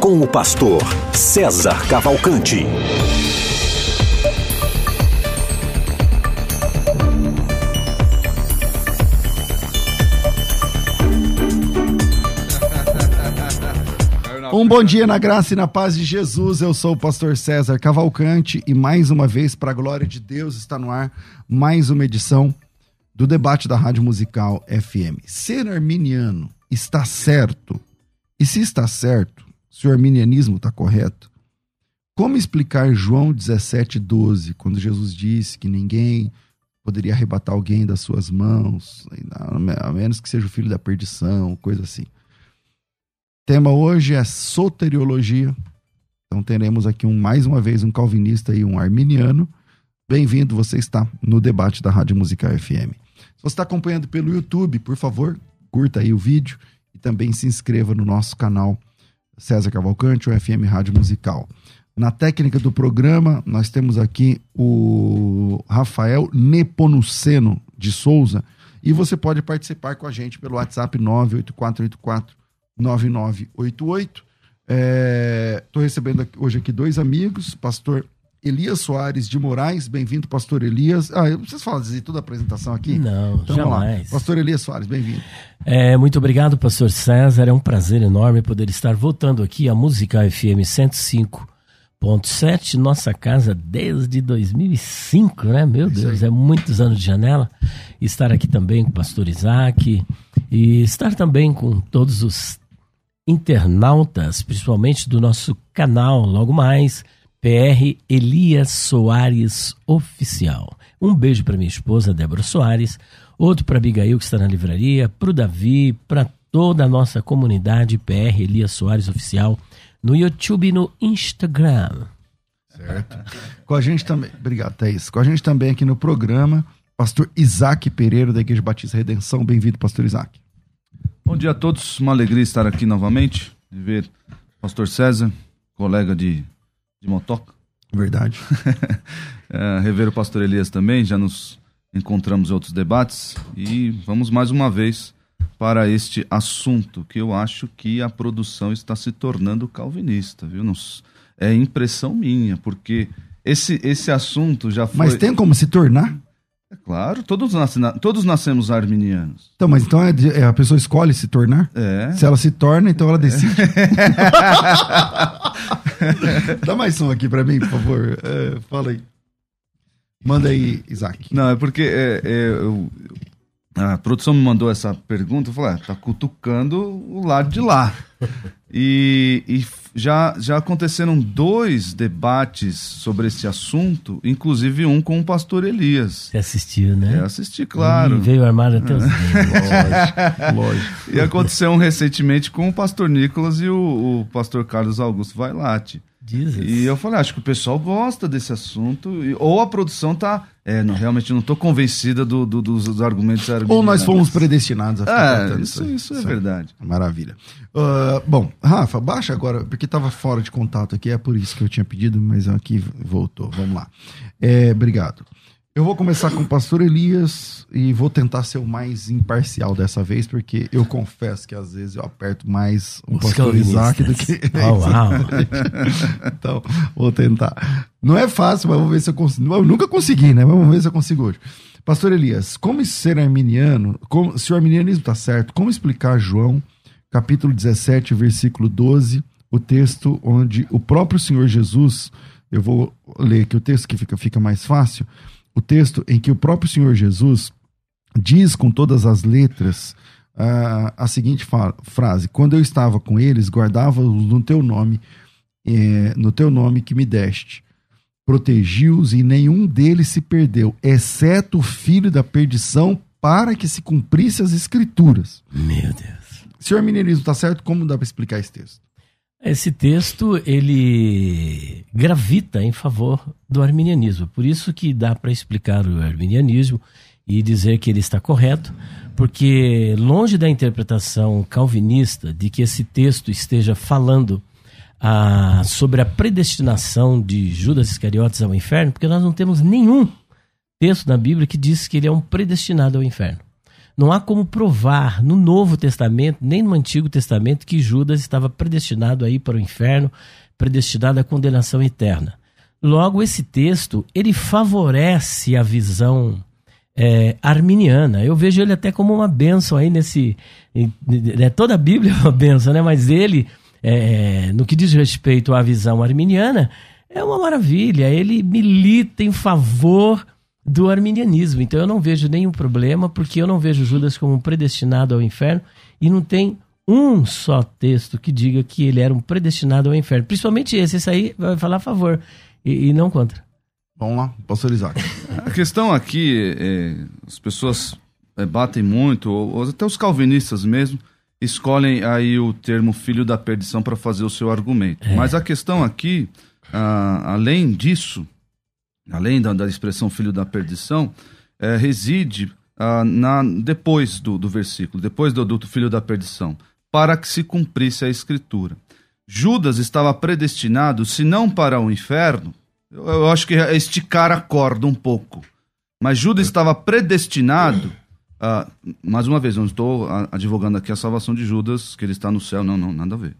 com o pastor César Cavalcante. Um bom dia na graça e na paz de Jesus. Eu sou o pastor César Cavalcante e mais uma vez, para a glória de Deus, está no ar mais uma edição do debate da Rádio Musical FM. Ser arminiano está certo? E se está certo, se o arminianismo está correto, como explicar João 17,12, quando Jesus disse que ninguém poderia arrebatar alguém das suas mãos, a menos que seja o filho da perdição, coisa assim. Tema hoje é soteriologia. Então teremos aqui um, mais uma vez um calvinista e um arminiano. Bem-vindo, você está no debate da Rádio Musical FM. Se você está acompanhando pelo YouTube, por favor, curta aí o vídeo e também se inscreva no nosso canal César Cavalcante, o FM Rádio Musical. Na técnica do programa, nós temos aqui o Rafael Neponuceno de Souza. E você pode participar com a gente pelo WhatsApp 98484 9988. Estou é, recebendo hoje aqui dois amigos, pastor Elias Soares de Moraes. Bem-vindo, pastor Elias. Ah, eu preciso falar dizer toda a apresentação aqui? Não, então, jamais. Pastor Elias Soares, bem-vindo. É, muito obrigado, pastor César. É um prazer enorme poder estar voltando aqui à Música FM 105.7, nossa casa desde 2005, né? Meu Deus, é muitos anos de janela. Estar aqui também com o pastor Isaac e estar também com todos os internautas, principalmente do nosso canal, logo mais PR Elias Soares Oficial. Um beijo para minha esposa Débora Soares, outro para Abigail que está na livraria, para o Davi, para toda a nossa comunidade PR Elias Soares Oficial no YouTube e no Instagram. Certo. Com a gente também, obrigado, Thaís. Com a gente também aqui no programa, pastor Isaac Pereira, da Igreja Batista Redenção. Bem-vindo, pastor Isaac. Bom dia a todos, uma alegria estar aqui novamente, de ver pastor César, colega de de motoca. Verdade. é, rever o pastor Elias também, já nos encontramos em outros debates e vamos mais uma vez para este assunto que eu acho que a produção está se tornando calvinista, viu? Nos, é impressão minha, porque esse, esse assunto já foi. Mas tem como se tornar? É claro, todos, nasce, todos nascemos arminianos. Então, mas então é, é, a pessoa escolhe se tornar? É. Se ela se torna, então ela decide. Dá mais som aqui para mim, por favor. É, fala aí. Manda aí, Isaac. Não, é porque é, é, eu, a produção me mandou essa pergunta, eu falei, ah, tá cutucando o lado de lá. E, e, já, já aconteceram dois debates sobre esse assunto, inclusive um com o pastor Elias. Você assistiu, né? Eu assisti, claro. E veio armado até os dedos. lógico, lógico. E aconteceu um recentemente com o pastor Nicolas e o, o pastor Carlos Augusto Vailate. Jesus. E eu falei, acho que o pessoal gosta desse assunto, ou a produção tá. É, não, realmente não estou convencida do, do, dos, argumentos Ou nós fomos predestinados a ficar é, isso, isso, é verdade. Maravilha. Uh, bom, Rafa, baixa agora, porque estava fora de contato aqui, é por isso que eu tinha pedido, mas aqui voltou. Vamos lá. É, obrigado. Eu vou começar com o pastor Elias e vou tentar ser o mais imparcial dessa vez, porque eu confesso que às vezes eu aperto mais o pastor Isaac do que. Oh, então, vou tentar. Não é fácil, mas vamos ver se eu consigo. Eu nunca consegui, né? Vamos ver se eu consigo hoje. Pastor Elias, como ser arminiano, como, se o arminianismo está certo, como explicar João, capítulo 17, versículo 12, o texto onde o próprio Senhor Jesus, eu vou ler aqui o texto que fica, fica mais fácil o texto em que o próprio Senhor Jesus diz com todas as letras uh, a seguinte frase: Quando eu estava com eles, guardava-os no teu nome, eh, no teu nome que me deste. Protegi-os e nenhum deles se perdeu, exceto o filho da perdição, para que se cumprisse as escrituras. Meu Deus. Se o arminianismo está certo, como dá para explicar esse texto? Esse texto, ele gravita em favor do arminianismo. Por isso que dá para explicar o arminianismo e dizer que ele está correto, porque longe da interpretação calvinista de que esse texto esteja falando ah, sobre a predestinação de Judas Iscariotes ao inferno, porque nós não temos nenhum texto na Bíblia que diz que ele é um predestinado ao inferno. Não há como provar no Novo Testamento, nem no Antigo Testamento, que Judas estava predestinado a ir para o inferno, predestinado à condenação eterna. Logo, esse texto, ele favorece a visão é, arminiana. Eu vejo ele até como uma benção aí nesse... Né, toda a Bíblia é uma benção, né? Mas ele, é, no que diz respeito à visão arminiana, é uma maravilha. Ele milita em favor do arminianismo. Então eu não vejo nenhum problema, porque eu não vejo Judas como predestinado ao inferno e não tem um só texto que diga que ele era um predestinado ao inferno. Principalmente esse, esse aí vai falar a favor e, e não contra. Vamos lá, pastor Isaac. A questão aqui, é, as pessoas é, batem muito, ou, até os calvinistas mesmo, escolhem aí o termo filho da perdição para fazer o seu argumento. É. Mas a questão aqui, ah, além disso, além da, da expressão filho da perdição, é, reside ah, na, depois do, do versículo, depois do, do filho da perdição, para que se cumprisse a escritura. Judas estava predestinado, se não para o inferno, eu, eu acho que é esticar a corda um pouco, mas Judas estava predestinado, ah, mais uma vez, não estou advogando aqui a salvação de Judas, que ele está no céu, não, não, nada a ver.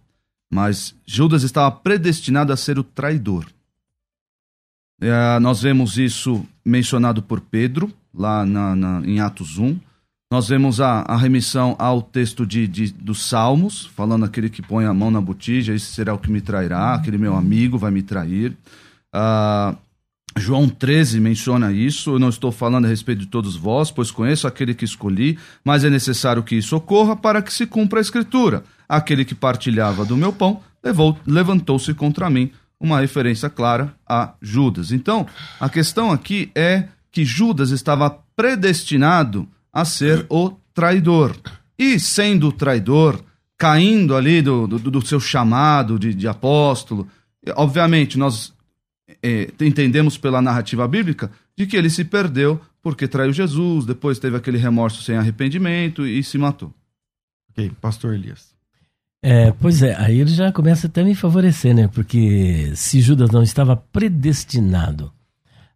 Mas Judas estava predestinado a ser o traidor. É, nós vemos isso mencionado por Pedro, lá na, na, em Atos 1. Nós vemos a, a remissão ao texto de, de, dos Salmos, falando aquele que põe a mão na botija, esse será o que me trairá, aquele meu amigo vai me trair. Uh, João 13 menciona isso. Eu não estou falando a respeito de todos vós, pois conheço aquele que escolhi, mas é necessário que isso ocorra para que se cumpra a Escritura. Aquele que partilhava do meu pão levantou-se contra mim uma referência clara a Judas. Então, a questão aqui é que Judas estava predestinado a ser o traidor. E sendo traidor, caindo ali do, do, do seu chamado de, de, apóstolo, obviamente nós é, entendemos pela narrativa bíblica de que ele se perdeu porque traiu Jesus, depois teve aquele remorso sem arrependimento e se matou. Ok, pastor Elias. É, pois é, aí ele já começa até a me favorecer, né? Porque se Judas não estava predestinado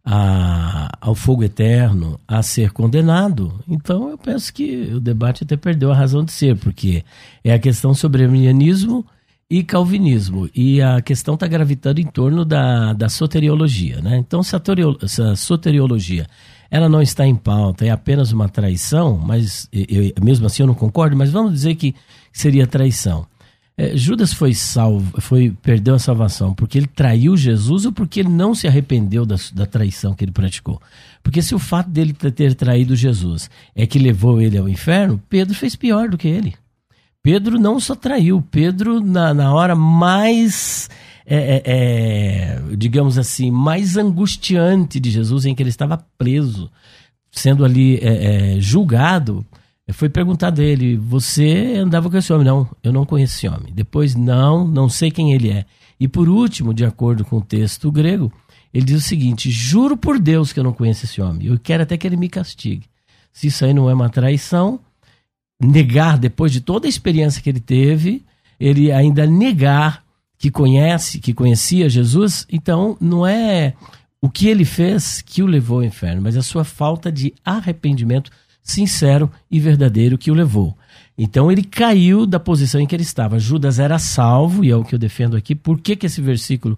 a, ao fogo eterno, a ser condenado, então eu penso que o debate até perdeu a razão de ser, porque é a questão sobre arianismo e calvinismo, e a questão está gravitando em torno da, da soteriologia, né? Então, se a, se a soteriologia ela não está em pauta, é apenas uma traição, mas eu, mesmo assim eu não concordo, mas vamos dizer que seria traição. É, Judas foi salvo, foi perdeu a salvação porque ele traiu Jesus ou porque ele não se arrependeu da, da traição que ele praticou? Porque se o fato dele ter traído Jesus é que levou ele ao inferno, Pedro fez pior do que ele. Pedro não só traiu, Pedro na, na hora mais é, é, é, digamos assim, mais angustiante de Jesus, em que ele estava preso, sendo ali é, é, julgado, foi perguntado a ele: Você andava com esse homem? Não, eu não conheço esse homem. Depois, não, não sei quem ele é. E por último, de acordo com o texto grego, ele diz o seguinte: Juro por Deus que eu não conheço esse homem. Eu quero até que ele me castigue. Se isso aí não é uma traição, negar, depois de toda a experiência que ele teve, ele ainda negar que conhece, que conhecia Jesus, então não é o que ele fez que o levou ao inferno, mas a sua falta de arrependimento sincero e verdadeiro que o levou. Então ele caiu da posição em que ele estava. Judas era salvo, e é o que eu defendo aqui. Por que, que esse versículo,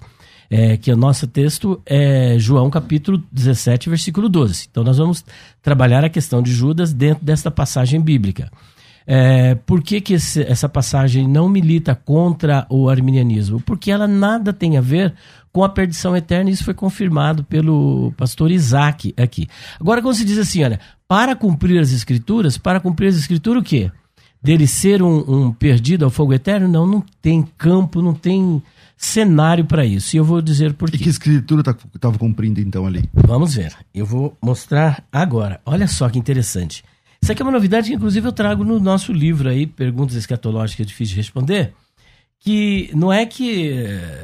é, que é o nosso texto, é João capítulo 17, versículo 12. Então nós vamos trabalhar a questão de Judas dentro desta passagem bíblica. É, por que, que esse, essa passagem não milita contra o arminianismo? Porque ela nada tem a ver com a perdição eterna, e isso foi confirmado pelo pastor Isaac aqui. Agora, quando se diz assim, olha, para cumprir as escrituras, para cumprir as escrituras o quê? Dele ser um, um perdido ao fogo eterno? Não, não tem campo, não tem cenário para isso. E eu vou dizer por quê. E que escritura estava tá, cumprindo então ali? Vamos ver. Eu vou mostrar agora. Olha só que interessante. Isso aqui é uma novidade que, inclusive, eu trago no nosso livro aí, Perguntas Escatológicas Difíceis de Responder, que não é que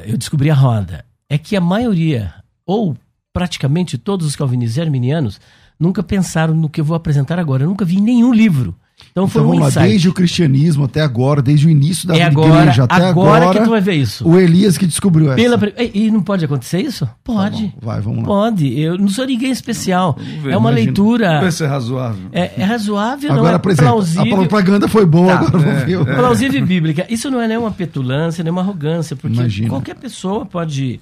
eu descobri a roda é que a maioria, ou praticamente todos os calvinistas arminianos, nunca pensaram no que eu vou apresentar agora. Eu nunca vi nenhum livro então, foi então, um vamos lá, desde o cristianismo até agora, desde o início da é agora, igreja até agora, agora que tu vai ver isso. O Elias que descobriu essa. Pela, e não pode acontecer isso? Tá pode. Tá vai, vamos lá. Pode. Eu não sou ninguém especial. Ver, é uma imagina. leitura. Vai ser razoável. É, é razoável, agora, não é apresenta. plausível. A propaganda foi boa, tá. agora vamos ver. É. Plausível e bíblica. Isso não é nenhuma petulância, nenhuma arrogância, porque imagina. qualquer pessoa pode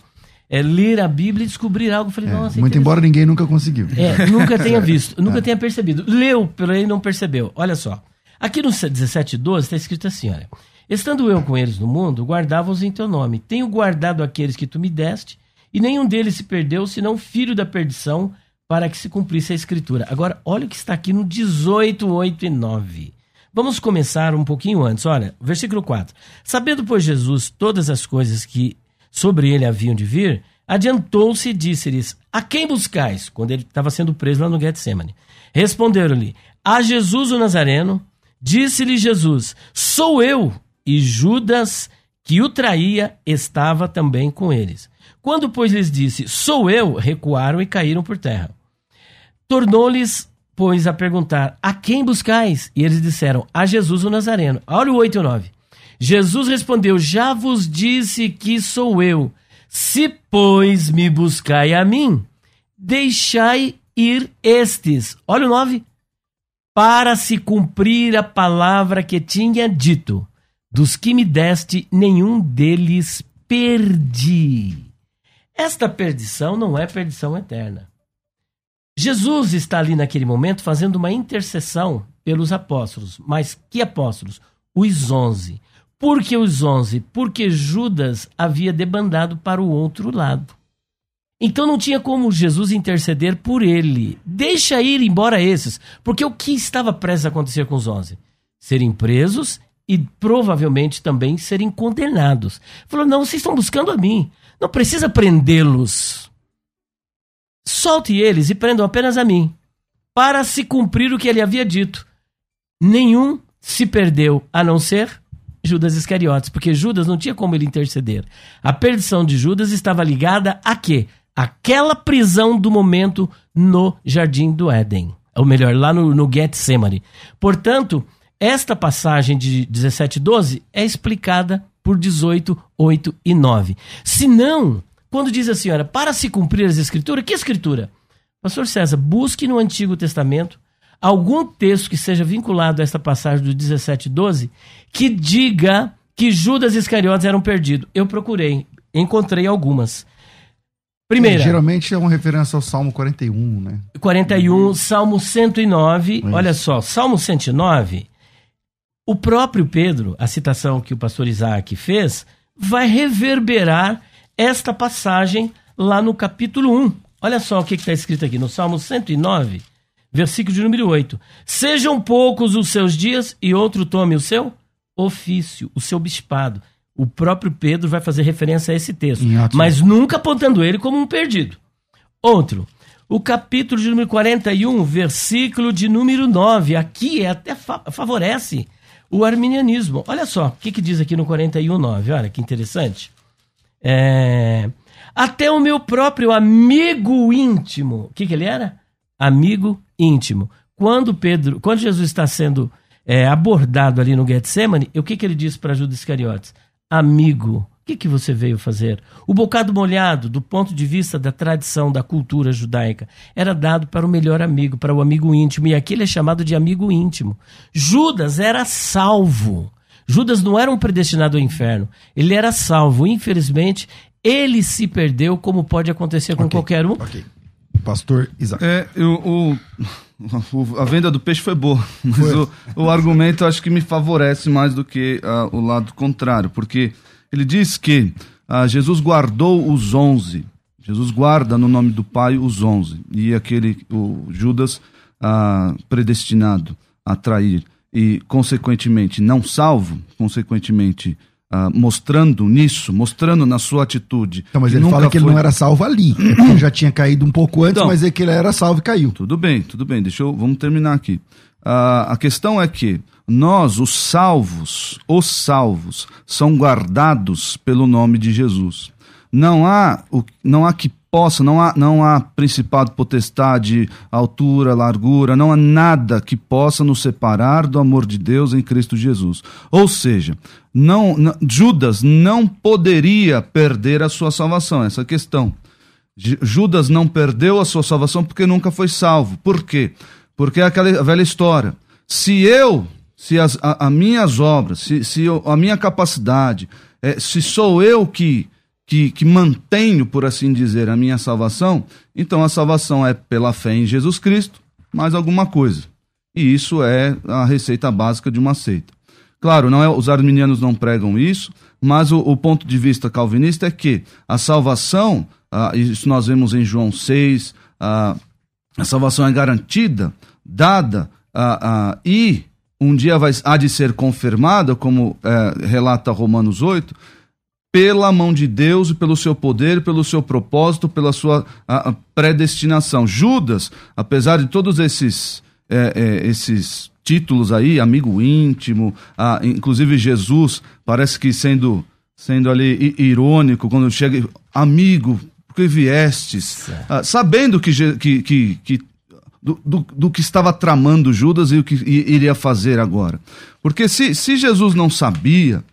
é, ler a Bíblia e descobrir algo. Eu falei, é, nossa. Muito embora ninguém nunca conseguiu. É, nunca tenha visto, nunca é. tenha percebido. Leu, porém não percebeu. Olha só. Aqui no 17,12 está escrito assim: olha. Estando eu com eles no mundo, guardava-os em teu nome. Tenho guardado aqueles que tu me deste, e nenhum deles se perdeu, senão filho da perdição, para que se cumprisse a escritura. Agora, olha o que está aqui no 18, 8 e 9. Vamos começar um pouquinho antes. Olha, versículo 4. Sabendo, pois, Jesus todas as coisas que sobre ele haviam de vir, adiantou-se e disse-lhes: A quem buscais? Quando ele estava sendo preso lá no Getsemane. Responderam-lhe: A Jesus o Nazareno. Disse-lhe Jesus: Sou eu. E Judas, que o traía, estava também com eles. Quando, pois, lhes disse: Sou eu, recuaram e caíram por terra. Tornou-lhes, pois, a perguntar: A quem buscais? E eles disseram: A Jesus o Nazareno. Olha o 8 e o 9. Jesus respondeu: Já vos disse que sou eu. Se, pois, me buscai a mim, deixai ir estes. Olha o 9 para se cumprir a palavra que tinha dito: Dos que me deste, nenhum deles perdi. Esta perdição não é perdição eterna. Jesus está ali naquele momento fazendo uma intercessão pelos apóstolos. Mas que apóstolos? Os onze. Por que os onze? Porque Judas havia debandado para o outro lado. Então não tinha como Jesus interceder por ele. Deixa ir embora esses. Porque o que estava prestes a acontecer com os onze? Serem presos e provavelmente também serem condenados. Falou: não, vocês estão buscando a mim. Não precisa prendê-los. Solte eles e prendam apenas a mim, para se cumprir o que ele havia dito. Nenhum se perdeu, a não ser Judas Iscariotes, porque Judas não tinha como ele interceder. A perdição de Judas estava ligada a quê? aquela prisão do momento no Jardim do Éden. Ou melhor, lá no, no Getsemane. Portanto, esta passagem de 17 e 12 é explicada por 18, 8 e 9. Se não, quando diz a senhora, para se cumprir as escrituras, que escritura? Pastor César, busque no Antigo Testamento algum texto que seja vinculado a esta passagem do 17 e 12 que diga que Judas Iscariotes eram perdidos. Eu procurei, encontrei algumas. Primeira. É, geralmente é uma referência ao Salmo 41, né? 41, Salmo 109. É olha só, Salmo 109. O próprio Pedro, a citação que o pastor Isaac fez, vai reverberar esta passagem lá no capítulo 1. Olha só o que está escrito aqui no Salmo 109, versículo de número 8. Sejam poucos os seus dias e outro tome o seu ofício, o seu bispado. O próprio Pedro vai fazer referência a esse texto, mas nunca apontando ele como um perdido. Outro, o capítulo de número 41, versículo de número 9. Aqui é até fa favorece o arminianismo. Olha só, o que, que diz aqui no 41, 9. Olha que interessante. É... Até o meu próprio amigo íntimo. O que, que ele era? Amigo íntimo. Quando Pedro, quando Jesus está sendo é, abordado ali no Getsemane, o que, que ele diz para Judas Iscariotes? amigo. O que, que você veio fazer? O bocado molhado, do ponto de vista da tradição, da cultura judaica, era dado para o melhor amigo, para o amigo íntimo, e aqui ele é chamado de amigo íntimo. Judas era salvo. Judas não era um predestinado ao inferno, ele era salvo. Infelizmente, ele se perdeu, como pode acontecer com okay, qualquer um. Okay. Pastor Isaac. É, eu, o, o, a venda do peixe foi boa, mas foi. O, o, argumento acho que me favorece mais do que uh, o lado contrário, porque ele diz que uh, Jesus guardou os onze. Jesus guarda no nome do Pai os onze. E aquele, o Judas, uh, predestinado a trair e, consequentemente, não salvo, consequentemente, Uh, mostrando nisso, mostrando na sua atitude. Então, mas ele fala que foi... ele não era salvo ali. Ele já tinha caído um pouco antes, então, mas é que ele era salvo e caiu. Tudo bem, tudo bem. Deixa eu. Vamos terminar aqui. Uh, a questão é que nós, os salvos, os salvos, são guardados pelo nome de Jesus. não há, o, não há que possa, não há, não há principado, potestade, altura, largura, não há nada que possa nos separar do amor de Deus em Cristo Jesus. Ou seja, não, não Judas não poderia perder a sua salvação, essa é questão. Judas não perdeu a sua salvação porque nunca foi salvo. Por quê? Porque é aquela velha história. Se eu, se as a, a minhas obras, se, se eu, a minha capacidade, é, se sou eu que que, que mantenho, por assim dizer, a minha salvação, então a salvação é pela fé em Jesus Cristo, mais alguma coisa. E isso é a receita básica de uma seita. Claro, não é, os arminianos não pregam isso, mas o, o ponto de vista calvinista é que a salvação, ah, isso nós vemos em João 6, ah, a salvação é garantida, dada ah, ah, e um dia vai, há de ser confirmada, como é, relata Romanos 8, pela mão de Deus e pelo seu poder, pelo seu propósito, pela sua a, a predestinação. Judas, apesar de todos esses, é, é, esses títulos aí, amigo íntimo, a, inclusive Jesus, parece que sendo, sendo ali irônico, quando chega, amigo, porque viestes, ah, sabendo que, que, que, que do, do, do, que estava tramando Judas e o que iria fazer agora. Porque se, se Jesus não sabia,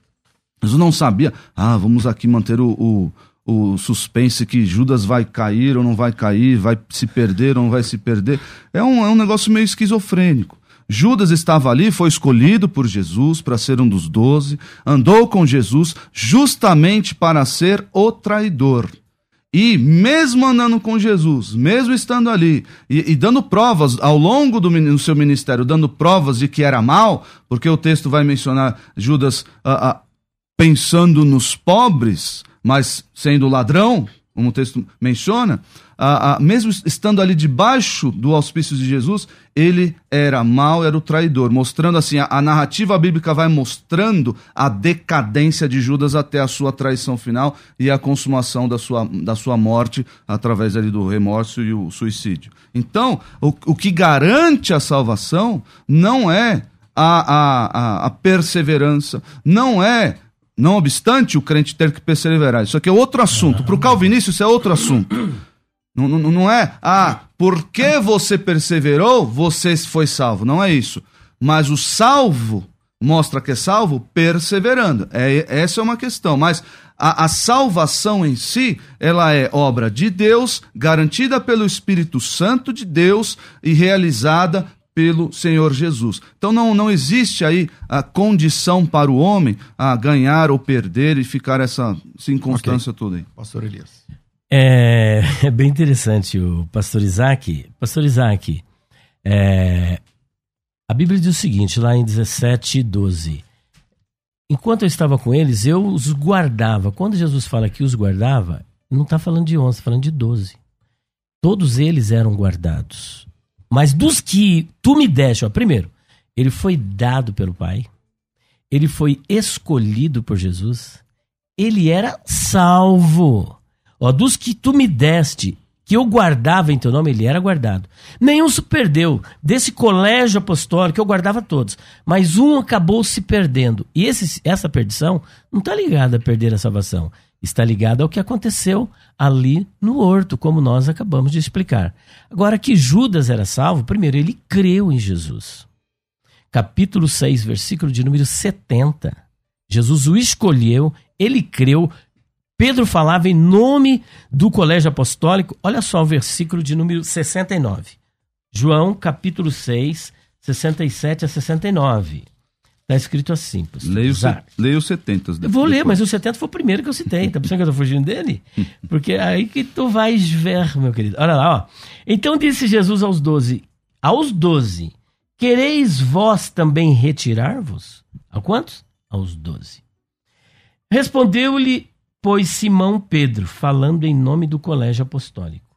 Jesus não sabia, ah, vamos aqui manter o, o, o, suspense que Judas vai cair ou não vai cair, vai se perder ou não vai se perder. É um, é um negócio meio esquizofrênico. Judas estava ali, foi escolhido por Jesus para ser um dos doze, andou com Jesus justamente para ser o traidor. E mesmo andando com Jesus, mesmo estando ali e, e dando provas ao longo do no seu ministério, dando provas de que era mal, porque o texto vai mencionar Judas ah, ah, pensando nos pobres, mas sendo ladrão, como o texto menciona, a, a, mesmo estando ali debaixo do auspício de Jesus, ele era mau, era o traidor, mostrando assim, a, a, narrativa bíblica vai mostrando a decadência de Judas até a sua traição final e a consumação da sua, da sua morte através ali do remorso e o suicídio. Então, o, o que garante a salvação não é a, a, a perseverança, não é não obstante o crente ter que perseverar. Isso aqui é outro assunto. Para o calvinista, isso é outro assunto. Não, não, não é, ah, porque você perseverou, você foi salvo. Não é isso. Mas o salvo mostra que é salvo perseverando. É, essa é uma questão. Mas a, a, salvação em si, ela é obra de Deus, garantida pelo Espírito Santo de Deus e realizada pelo Senhor Jesus. Então não, não existe aí a condição para o homem a ganhar ou perder e ficar essa circunstância okay. toda aí. Pastor Elias. É, é, bem interessante o pastor Isaac. Pastor Isaac, é, a Bíblia diz o seguinte, lá em 17, 12. Enquanto eu estava com eles, eu os guardava. Quando Jesus fala que os guardava, não está falando de 11, está falando de 12. Todos eles eram guardados. Mas dos que tu me deste, ó, primeiro, ele foi dado pelo Pai, ele foi escolhido por Jesus, ele era salvo. Ó, dos que tu me deste, que eu guardava em teu nome, ele era guardado. Nenhum se perdeu. Desse colégio apostólico, eu guardava todos. Mas um acabou se perdendo. E esse, essa perdição não está ligada a perder a salvação está ligada ao que aconteceu ali no horto, como nós acabamos de explicar. Agora, que Judas era salvo, primeiro, ele creu em Jesus. Capítulo 6, versículo de número 70. Jesus o escolheu, ele creu. Pedro falava em nome do colégio apostólico. Olha só o versículo de número 69. João, capítulo 6, 67 a 69. Está escrito assim. Leia os, leia os 70. Eu vou ler, mas o 70 foi o primeiro que eu citei. Tá pensando que eu tô fugindo dele? Porque é aí que tu vais ver, meu querido. Olha lá, ó. Então disse Jesus aos doze: Aos doze, quereis vós também retirar-vos? A quantos? Aos doze. Respondeu-lhe, pois, Simão Pedro, falando em nome do colégio apostólico: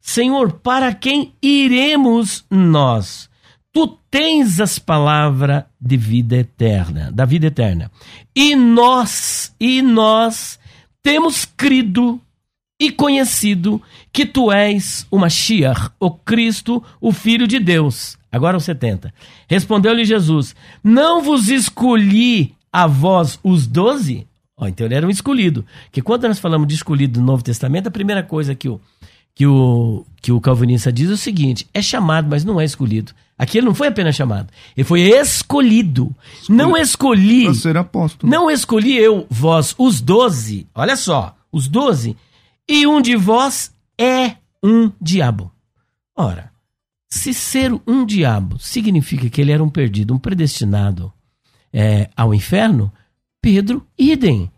Senhor, para quem iremos nós? Tu tens as palavras de vida eterna, da vida eterna. E nós, e nós temos crido e conhecido que tu és o Mashiach, o Cristo, o Filho de Deus. Agora o 70. Respondeu-lhe Jesus: Não vos escolhi a vós os doze? Ó, então ele era um escolhido. Porque quando nós falamos de escolhido no Novo Testamento, a primeira coisa que o, que o, que o calvinista diz é o seguinte: é chamado, mas não é escolhido. Aqui ele não foi apenas chamado, ele foi escolhido. Escolhi. Não escolhi. Para ser apóstolo. Não escolhi eu, vós, os doze. Olha só, os doze. E um de vós é um diabo. Ora, se ser um diabo significa que ele era um perdido, um predestinado é, ao inferno, Pedro, idem.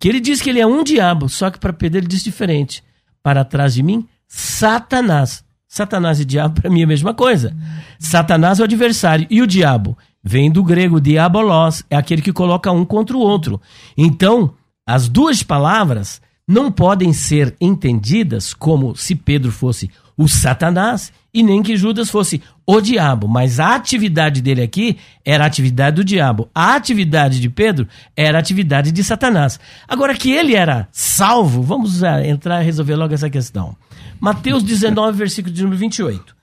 Que ele diz que ele é um diabo, só que para Pedro ele diz diferente. Para trás de mim, Satanás. Satanás e diabo para mim é a mesma coisa. Satanás é o adversário e o diabo vem do grego diabolos, é aquele que coloca um contra o outro. Então, as duas palavras não podem ser entendidas como se Pedro fosse o Satanás e nem que Judas fosse o diabo, mas a atividade dele aqui era a atividade do diabo. A atividade de Pedro era a atividade de Satanás. Agora que ele era salvo, vamos ah, entrar e resolver logo essa questão. Mateus 19, versículo de número 28.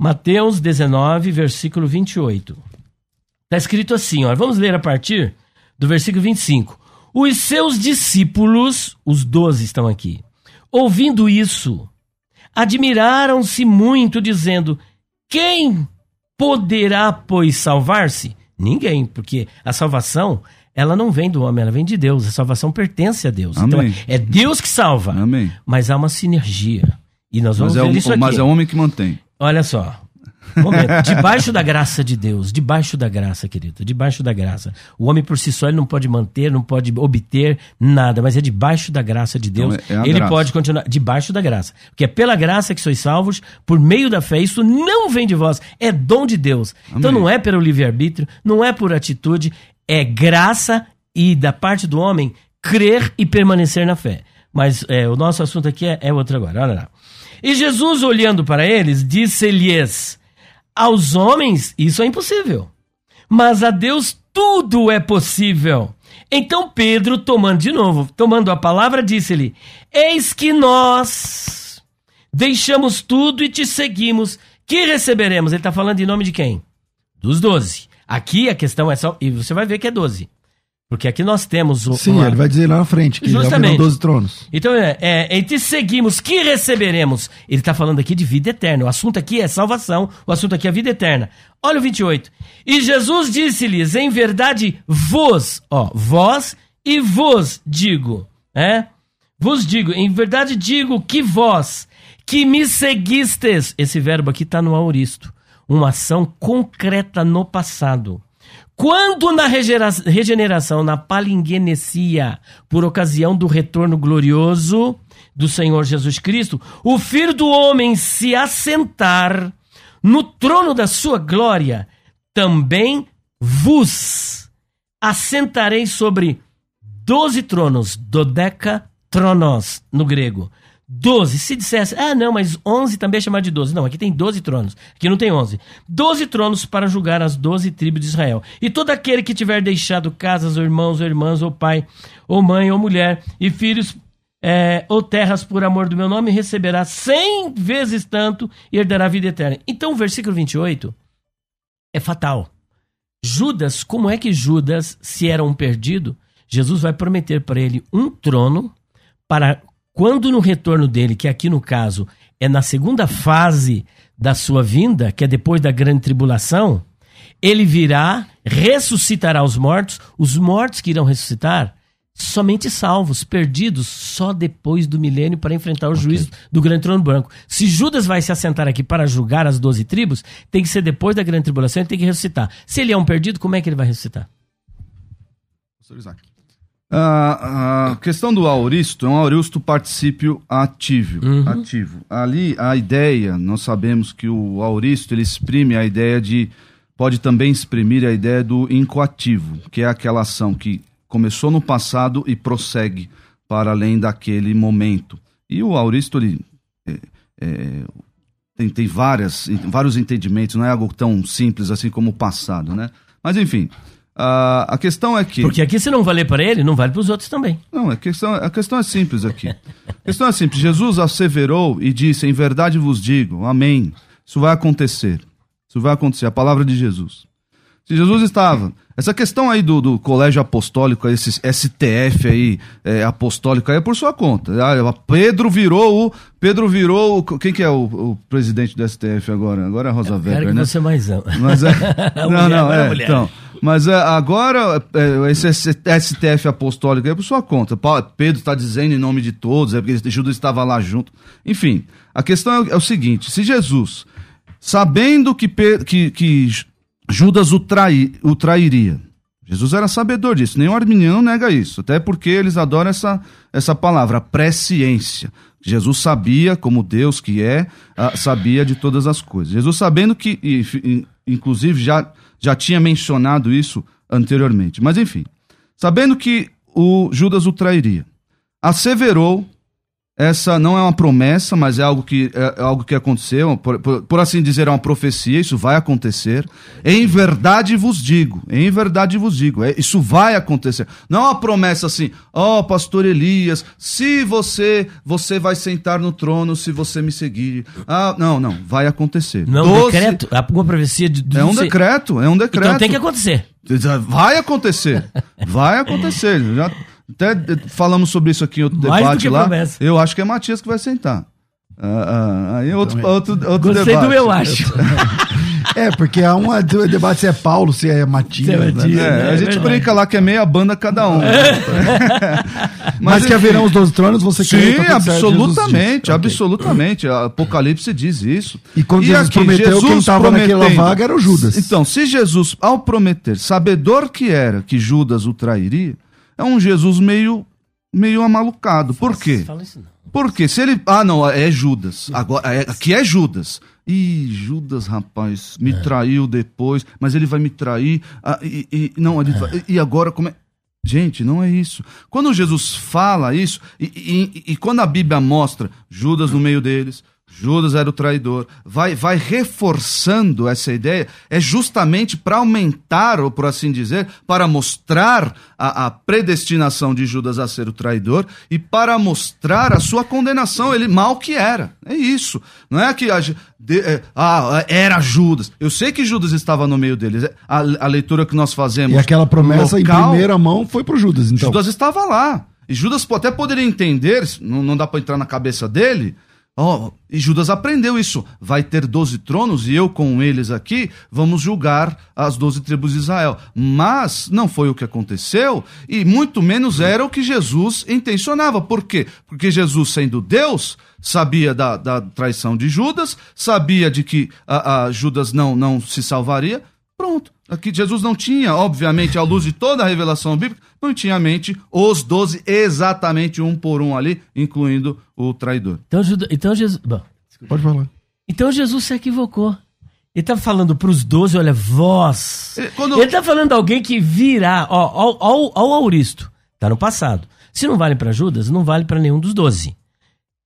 Mateus 19, versículo 28. Está escrito assim, ó, vamos ler a partir do versículo 25. Os seus discípulos, os doze estão aqui, ouvindo isso, admiraram-se muito, dizendo: Quem poderá, pois, salvar-se? Ninguém, porque a salvação ela não vem do homem, ela vem de Deus. A salvação pertence a Deus. Então, Amém. Então é Deus que salva. Amém. Mas há uma sinergia. E nós vamos mas é ver é, isso aqui. Mas é o homem que mantém. Olha só. Momento. Debaixo da graça de Deus, debaixo da graça, querido, debaixo da graça. O homem por si só ele não pode manter, não pode obter nada, mas é debaixo da graça de Deus. Então, é ele graça. pode continuar debaixo da graça. Porque é pela graça que sois salvos, por meio da fé. Isso não vem de vós, é dom de Deus. Amém. Então não é pelo livre-arbítrio, não é por atitude, é graça e da parte do homem crer e permanecer na fé. Mas é, o nosso assunto aqui é, é outro agora. Olha lá. E Jesus, olhando para eles, disse-lhes aos homens, isso é impossível. Mas a Deus tudo é possível. Então Pedro, tomando de novo, tomando a palavra, disse-lhe: Eis que nós deixamos tudo e te seguimos. Que receberemos? Ele está falando em nome de quem? Dos doze. Aqui a questão é só. E você vai ver que é doze. Porque aqui nós temos o. Sim, uma... ele vai dizer lá na frente que Justamente. já 12 tronos. Então, é, é, e te seguimos, que receberemos? Ele está falando aqui de vida eterna. O assunto aqui é salvação, o assunto aqui é vida eterna. Olha o 28. E Jesus disse-lhes: Em verdade, vos, ó, vós e vos digo, é? Vos digo, em verdade digo que vós, que me seguistes, esse verbo aqui está no auristo, uma ação concreta no passado quando na regeneração, na palingenesia, por ocasião do retorno glorioso do Senhor Jesus Cristo, o Filho do Homem se assentar no trono da sua glória, também vos assentarei sobre doze tronos, dodeca tronos no grego. 12. Se dissesse, ah, não, mas 11 também é chamado de 12. Não, aqui tem 12 tronos. Aqui não tem 11. 12 tronos para julgar as 12 tribos de Israel. E todo aquele que tiver deixado casas, ou irmãos, ou irmãs, ou pai, ou mãe, ou mulher, e filhos, é, ou terras por amor do meu nome, receberá 100 vezes tanto e herdará a vida eterna. Então o versículo 28 é fatal. Judas, como é que Judas, se era um perdido, Jesus vai prometer para ele um trono para quando no retorno dele, que aqui no caso é na segunda fase da sua vinda, que é depois da grande tribulação, ele virá, ressuscitará os mortos, os mortos que irão ressuscitar, somente salvos, perdidos, só depois do milênio para enfrentar o okay. juízo do grande trono branco. Se Judas vai se assentar aqui para julgar as doze tribos, tem que ser depois da grande tribulação, ele tem que ressuscitar. Se ele é um perdido, como é que ele vai ressuscitar? Professor Isaac. A, questão do auristo é um auristo particípio ativo, uhum. ativo. Ali a ideia, nós sabemos que o auristo ele exprime a ideia de pode também exprimir a ideia do incoativo, que é aquela ação que começou no passado e prossegue para além daquele momento. E o auristo ele é, é, tem, tem várias, vários entendimentos, não é algo tão simples assim como o passado, né? Mas enfim, Uh, a questão é que. Porque aqui, se não valer para ele, não vale para os outros também. Não, a questão, a questão é simples aqui. A questão é simples. Jesus asseverou e disse: Em verdade vos digo, Amém. Isso vai acontecer. Isso vai acontecer. A palavra de Jesus. Se Jesus estava. Essa questão aí do, do colégio apostólico, esse STF aí, é, apostólico aí, é por sua conta. Ah, Pedro virou o. Pedro virou. O, quem que é o, o, presidente do STF agora? Agora é a Rosa é, Weber, né? você mais ama. Mas é. não, não, é. Então, mas é, agora, é, esse STF apostólico é por sua conta. Pedro está dizendo em nome de todos, é porque Judas estava lá junto. Enfim, a questão é, é o seguinte: se Jesus, sabendo que, que, que Judas o, trai, o trairia. Jesus era sabedor disso, nenhum arminiano nega isso, até porque eles adoram essa, essa palavra, presciência. Jesus sabia, como Deus que é, sabia de todas as coisas. Jesus sabendo que, inclusive, já, já tinha mencionado isso anteriormente. Mas enfim, sabendo que o Judas o trairia, asseverou essa não é uma promessa, mas é algo que, é, é algo que aconteceu, por, por, por, assim dizer, é uma profecia, isso vai acontecer. Em verdade vos digo, em verdade vos digo, é, isso vai acontecer. Não é uma promessa assim, ó oh, pastor Elias, se você, você vai sentar no trono se você me seguir. Ah, não, não, vai acontecer. Não, é um decreto, uma profecia de... de é um decreto, é um decreto. Então tem que acontecer. Vai acontecer, vai acontecer. Já... Até falamos sobre isso aqui em outro Mais debate lá. Promessa. Eu acho que é Matias que vai sentar. Ah, ah, aí outro, outro, outro Gostei debate. do eu acho. é, porque há um debate se é Paulo, se é Matias. Se é Matias né? é, é, a gente brinca lá que é meia banda cada um. Mas, Mas que haverão os 12 tronos, você Sim, tá absolutamente, absolutamente. Okay. Apocalipse diz isso. E quando e Jesus aqui, prometeu Jesus quem estava naquela vaga era o Judas. Então, se Jesus, ao prometer, sabedor que era que Judas o trairia, é um Jesus meio, meio amalucado. Por quê? Porque se ele. Ah, não, é Judas. Agora, é, aqui é Judas. Ih, Judas, rapaz, me é. traiu depois, mas ele vai me trair. Ah, e, e, não, ele é. vai, e agora como é. Gente, não é isso. Quando Jesus fala isso, e, e, e, quando a Bíblia mostra Judas no meio deles, Judas era o traidor. Vai, vai reforçando essa ideia, é justamente para aumentar, ou por assim dizer, para mostrar a, a, predestinação de Judas a ser o traidor e para mostrar a sua condenação, ele mal que era. É isso. Não é que a, de, é, ah, era Judas. Eu sei que Judas estava no meio deles. É, a, a leitura que nós fazemos. E aquela promessa local, em primeira mão foi para Judas, então. Judas estava lá. E Judas até poderia entender, não, não dá para entrar na cabeça dele, Oh, e Judas aprendeu isso. Vai ter doze tronos e eu com eles aqui vamos julgar as doze tribos de Israel. Mas não foi o que aconteceu e muito menos era o que Jesus intencionava. Por quê? Porque Jesus, sendo Deus, sabia da, da traição de Judas, sabia de que a, a Judas não, não se salvaria. Pronto. Aqui Jesus não tinha, obviamente, à luz de toda a revelação bíblica, não tinha a mente os doze exatamente um por um ali, incluindo o traidor. Então, então Jesus. Bom, Pode falar. Então Jesus se equivocou. Ele está falando para os doze, olha, vós. Quando... Ele está falando de alguém que virá, ó, ao, ao, ao Auristo. Está no passado. Se não vale para Judas, não vale para nenhum dos doze.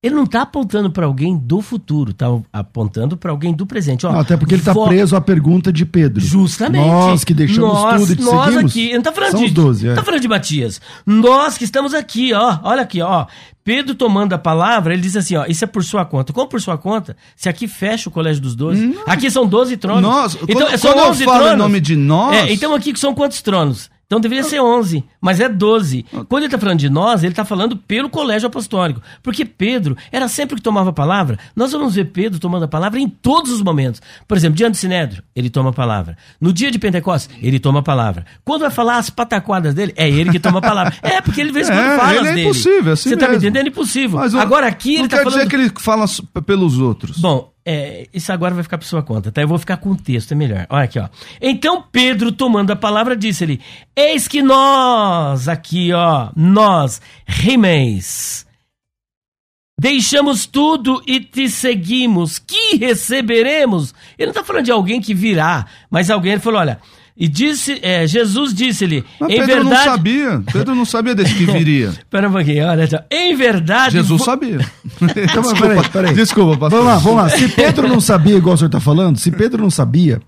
Ele não está apontando para alguém do futuro, está apontando para alguém do presente. Ó, não, até porque ele está preso à pergunta de Pedro. Justamente. Nós que deixamos nós, tudo e te nós seguimos. aqui, não está falando de, 12, é. tá falando de Matias. Nós que estamos aqui, ó, olha aqui, ó. Pedro tomando a palavra, ele diz assim, ó, isso é por sua conta. Como por sua conta? Se aqui fecha o colégio dos doze, hum. aqui são doze tronos. Nós, então, quando, são quando 11 eu falo tronos. em nome de nós... É, então aqui são quantos tronos? Então deveria ser 11, mas é 12. Quando ele está falando de nós, ele está falando pelo colégio apostólico. Porque Pedro era sempre que tomava a palavra. Nós vamos ver Pedro tomando a palavra em todos os momentos. Por exemplo, diante do Sinédrio, ele toma a palavra. No dia de Pentecostes, ele toma a palavra. Quando vai falar as pataquadas dele, é ele que toma a palavra. É, porque ele vê se é, fala ele é impossível, assim Você está me entendendo? É impossível. Mas, Agora aqui ele está falando... Não quer dizer que ele fala pelos outros. Bom, é, isso agora vai ficar por sua conta, tá? Eu vou ficar com o texto, é melhor. Olha aqui, ó. Então Pedro, tomando a palavra, disse-lhe: Eis que nós, aqui, ó, nós, remeis, deixamos tudo e te seguimos. Que receberemos? Ele não está falando de alguém que virá, mas alguém, ele falou: olha e disse, é, Jesus disse-lhe, em Pedro verdade... não sabia, Pedro não sabia desse que viria. Espera um pouquinho, olha só. Em verdade... Jesus sabia. então, desculpa, peraí, peraí. Desculpa, pastor. Vamos lá, vamos lá. Se Pedro não sabia, igual o senhor está falando, se Pedro não sabia,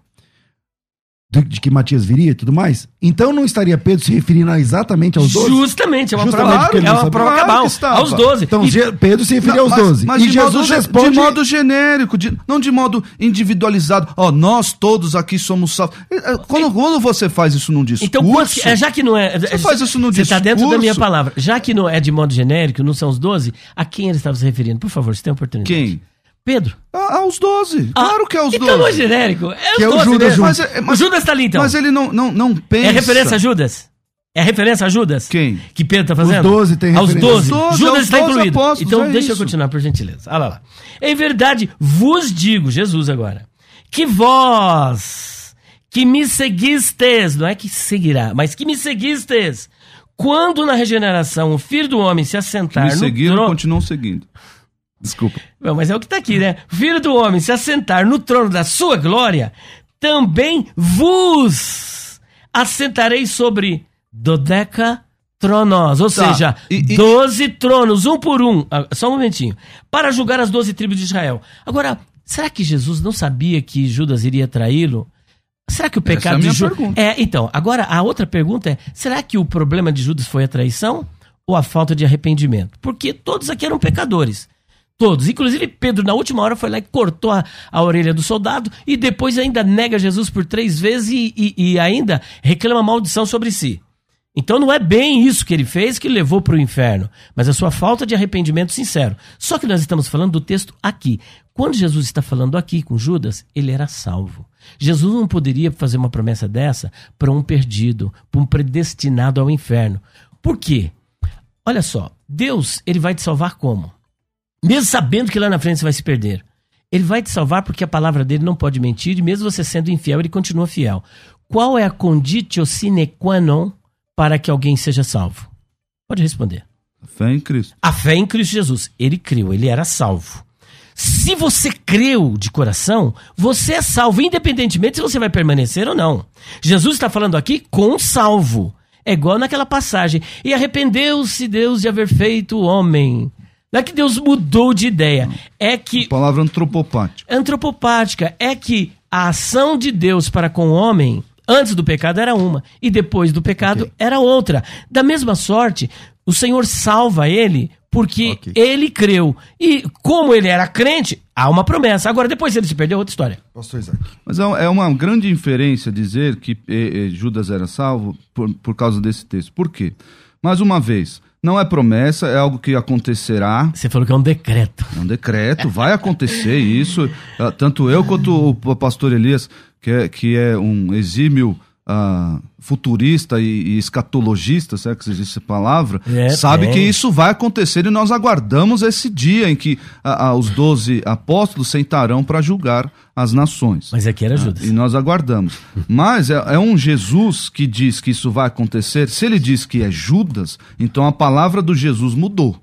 de que Matias viria e tudo mais, então não estaria Pedro se referindo exatamente aos 12? Justamente, é uma Justamente prova, porque ele é não uma sabia. prova Claro cabal, estava. aos 12. Então E- Je- Pedro se referia aos mas, 12. mas e de, Jesus modo, responde... de modo genérico, de- não de modo individualizado. Ó, nós todos aqui somos salvos. É, é, Quando, quando você faz isso num discurso. Então, quantos- é, já que não é. Você faz isso no Você está dentro da minha palavra. Já que não é de modo genérico, não são os 12, a quem ele estava se referindo? Por favor, você tem a oportunidade. Quem? Pedro. Ah, aos 12. Ah, claro que é aos 12. Então é genérico. É Que é os o 12 Judas mesmo. Mas é- mas- o Judas está ali, então. Mas ele não, não, não pensa. É referência a Judas? É referência a Judas? Quem? Que Pedro está fazendo? Os 12 tem Aos referência. 12. Os 12, Judas aos está 12 incluído. apóstolos, então é deixa eu isso. continuar, por gentileza. Olha lá, lá. Em verdade, vos digo, Jesus agora, que vós que me seguistes, não é que seguirá, mas que me seguistes, quando na regeneração o Filho do Homem se assentar Me no seguiram e trono... continuam seguindo. Desculpa. Não, mas é o que está aqui, né? Filho do homem se assentar no trono da sua glória, também vos assentarei sobre dodeca tronos, ou Tá, seja, e- e- doze tronos, um por um. Ah, Só um momentinho. Para julgar as doze tribos de Israel. Agora, será que Jesus não sabia que Judas iria traí-lo? Será que o Essa é pecado de Judas. É, então, agora a outra pergunta é: será que o problema de Judas foi a traição ou a falta de arrependimento? Porque todos aqui eram pecadores. Todos. Inclusive, Pedro, na última hora, foi lá e cortou a, a orelha do soldado e depois ainda nega Jesus por três vezes e, e- e ainda reclama maldição sobre si. Então não é bem isso que ele fez que levou para o inferno, mas a sua falta de arrependimento sincero. Só que nós estamos falando do texto aqui. Quando Jesus está falando aqui com Judas, ele era salvo. Jesus não poderia fazer uma promessa dessa para um perdido, para um predestinado ao inferno. Por quê? Olha só, Deus, ele vai te salvar como? Mesmo sabendo que lá na frente você vai se perder. Ele vai te salvar porque a palavra dele não pode mentir, e mesmo você sendo infiel, ele continua fiel. Qual é a conditio sine qua non para que alguém seja salvo? Pode responder. Fé em Cristo. A fé em Cristo Jesus. Ele creu, ele era salvo. Se você creu de coração, você é salvo, independentemente se você vai permanecer ou não. Jesus está falando aqui com salvo. É igual naquela passagem. E arrependeu-se Deus de haver feito o homem. Não é que Deus mudou de ideia. É que Palavra antropopática. antropopática é que a ação de Deus para com o homem antes do pecado era uma e depois do pecado era outra. Da mesma sorte, o Senhor salva ele porque Ok. ele creu. E como ele era crente, há uma promessa. Agora, depois ele se perdeu, outra história. Pastor Isaac. Mas é é uma grande inferência dizer que eh, eh, Judas era salvo por, por causa desse texto. Por quê? Mais uma vez, não é promessa, é algo que acontecerá. Você falou que é um decreto. É um decreto, vai acontecer isso. Ah, Tanto eu quanto o pastor Elias, que é, que é um exímio ah, futurista e, e escatologista, será que existe essa palavra? É, sabe que isso vai acontecer e nós aguardamos esse dia em que ah, ah, os doze apóstolos sentarão para julgar as nações. Mas aqui era Judas. E nós aguardamos. Mas é, é um Jesus que diz que isso vai acontecer. Se ele diz que é Judas, então a palavra do Jesus mudou.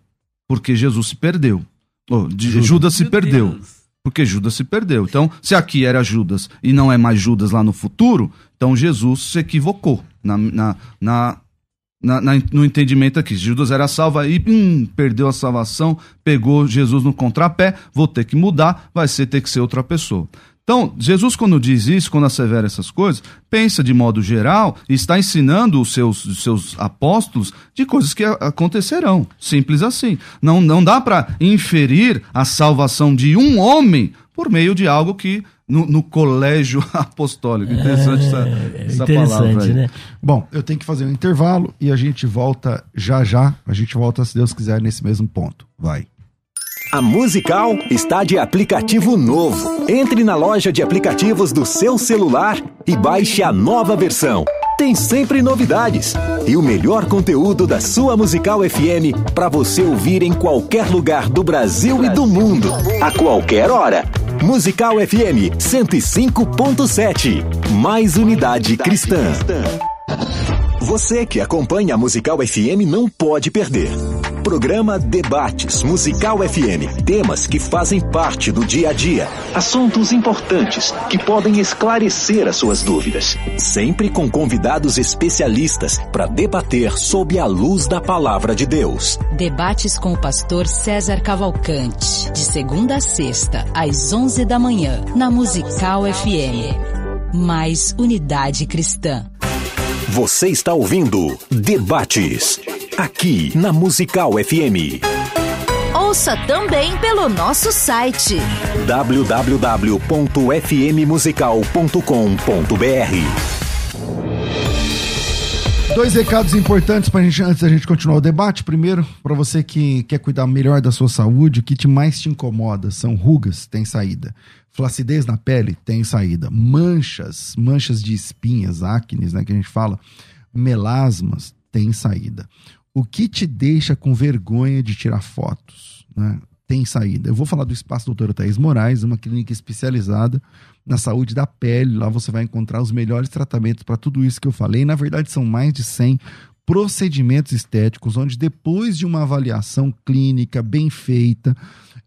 Porque Jesus se perdeu. Oh, de- Judas, se perdeu. Porque Judas se perdeu. Então, se aqui era Judas e não é mais Judas lá no futuro, então Jesus se equivocou na, na, na, na- no entendimento aqui. Judas era salvo aí, hum, perdeu a salvação, pegou Jesus no contrapé, vou ter que mudar, vai ser ter que ser outra pessoa. Então, Jesus, quando diz isso, quando assevera essas coisas, pensa de modo geral e está ensinando os seus, os seus apóstolos de coisas que acontecerão. Simples assim. Não, não dá para inferir a salvação de um homem por meio de algo que no, no colégio apostólico. Interessante essa, essa palavra Interessante, aí. né? Bom, eu tenho que fazer um intervalo e a gente volta já já. A gente volta, se Deus quiser, nesse mesmo ponto. Vai. A Musical está de aplicativo novo. Entre na loja de aplicativos do seu celular e baixe a nova versão. Tem sempre novidades e o melhor conteúdo da sua Musical FM para você ouvir em qualquer lugar do Brasil e do mundo, a qualquer hora. Musical FM 105.7. Mais unidade cristã. Você que acompanha a Musical FM não pode perder. Programa Debates Musical FM. Temas que fazem parte do dia a dia. Assuntos importantes que podem esclarecer as suas dúvidas. Sempre com convidados especialistas para debater sob a luz da palavra de Deus. Debates com o pastor César Cavalcante. De segunda a sexta, às 11 da manhã, na Musical FM. mais unidade cristã. Você está ouvindo Debates, aqui na Musical FM. Ouça também pelo nosso site www.fmmusical.com.br. Dois recados importantes para gente antes da gente continuar o debate. Primeiro, para você que quer cuidar melhor da sua saúde, o que te mais te incomoda são rugas, tem saída. Flacidez na pele, tem saída. Manchas, manchas de espinhas, acnes, né, que a gente fala, melasmas, tem saída. O que te deixa com vergonha de tirar fotos? Né? Tem saída. Eu vou falar do Espaço Doutora Thaís Moraes, uma clínica especializada na saúde da pele. Lá você vai encontrar os melhores tratamentos para tudo isso que eu falei. Na verdade, são mais de 100 procedimentos estéticos, onde depois de uma avaliação clínica bem feita,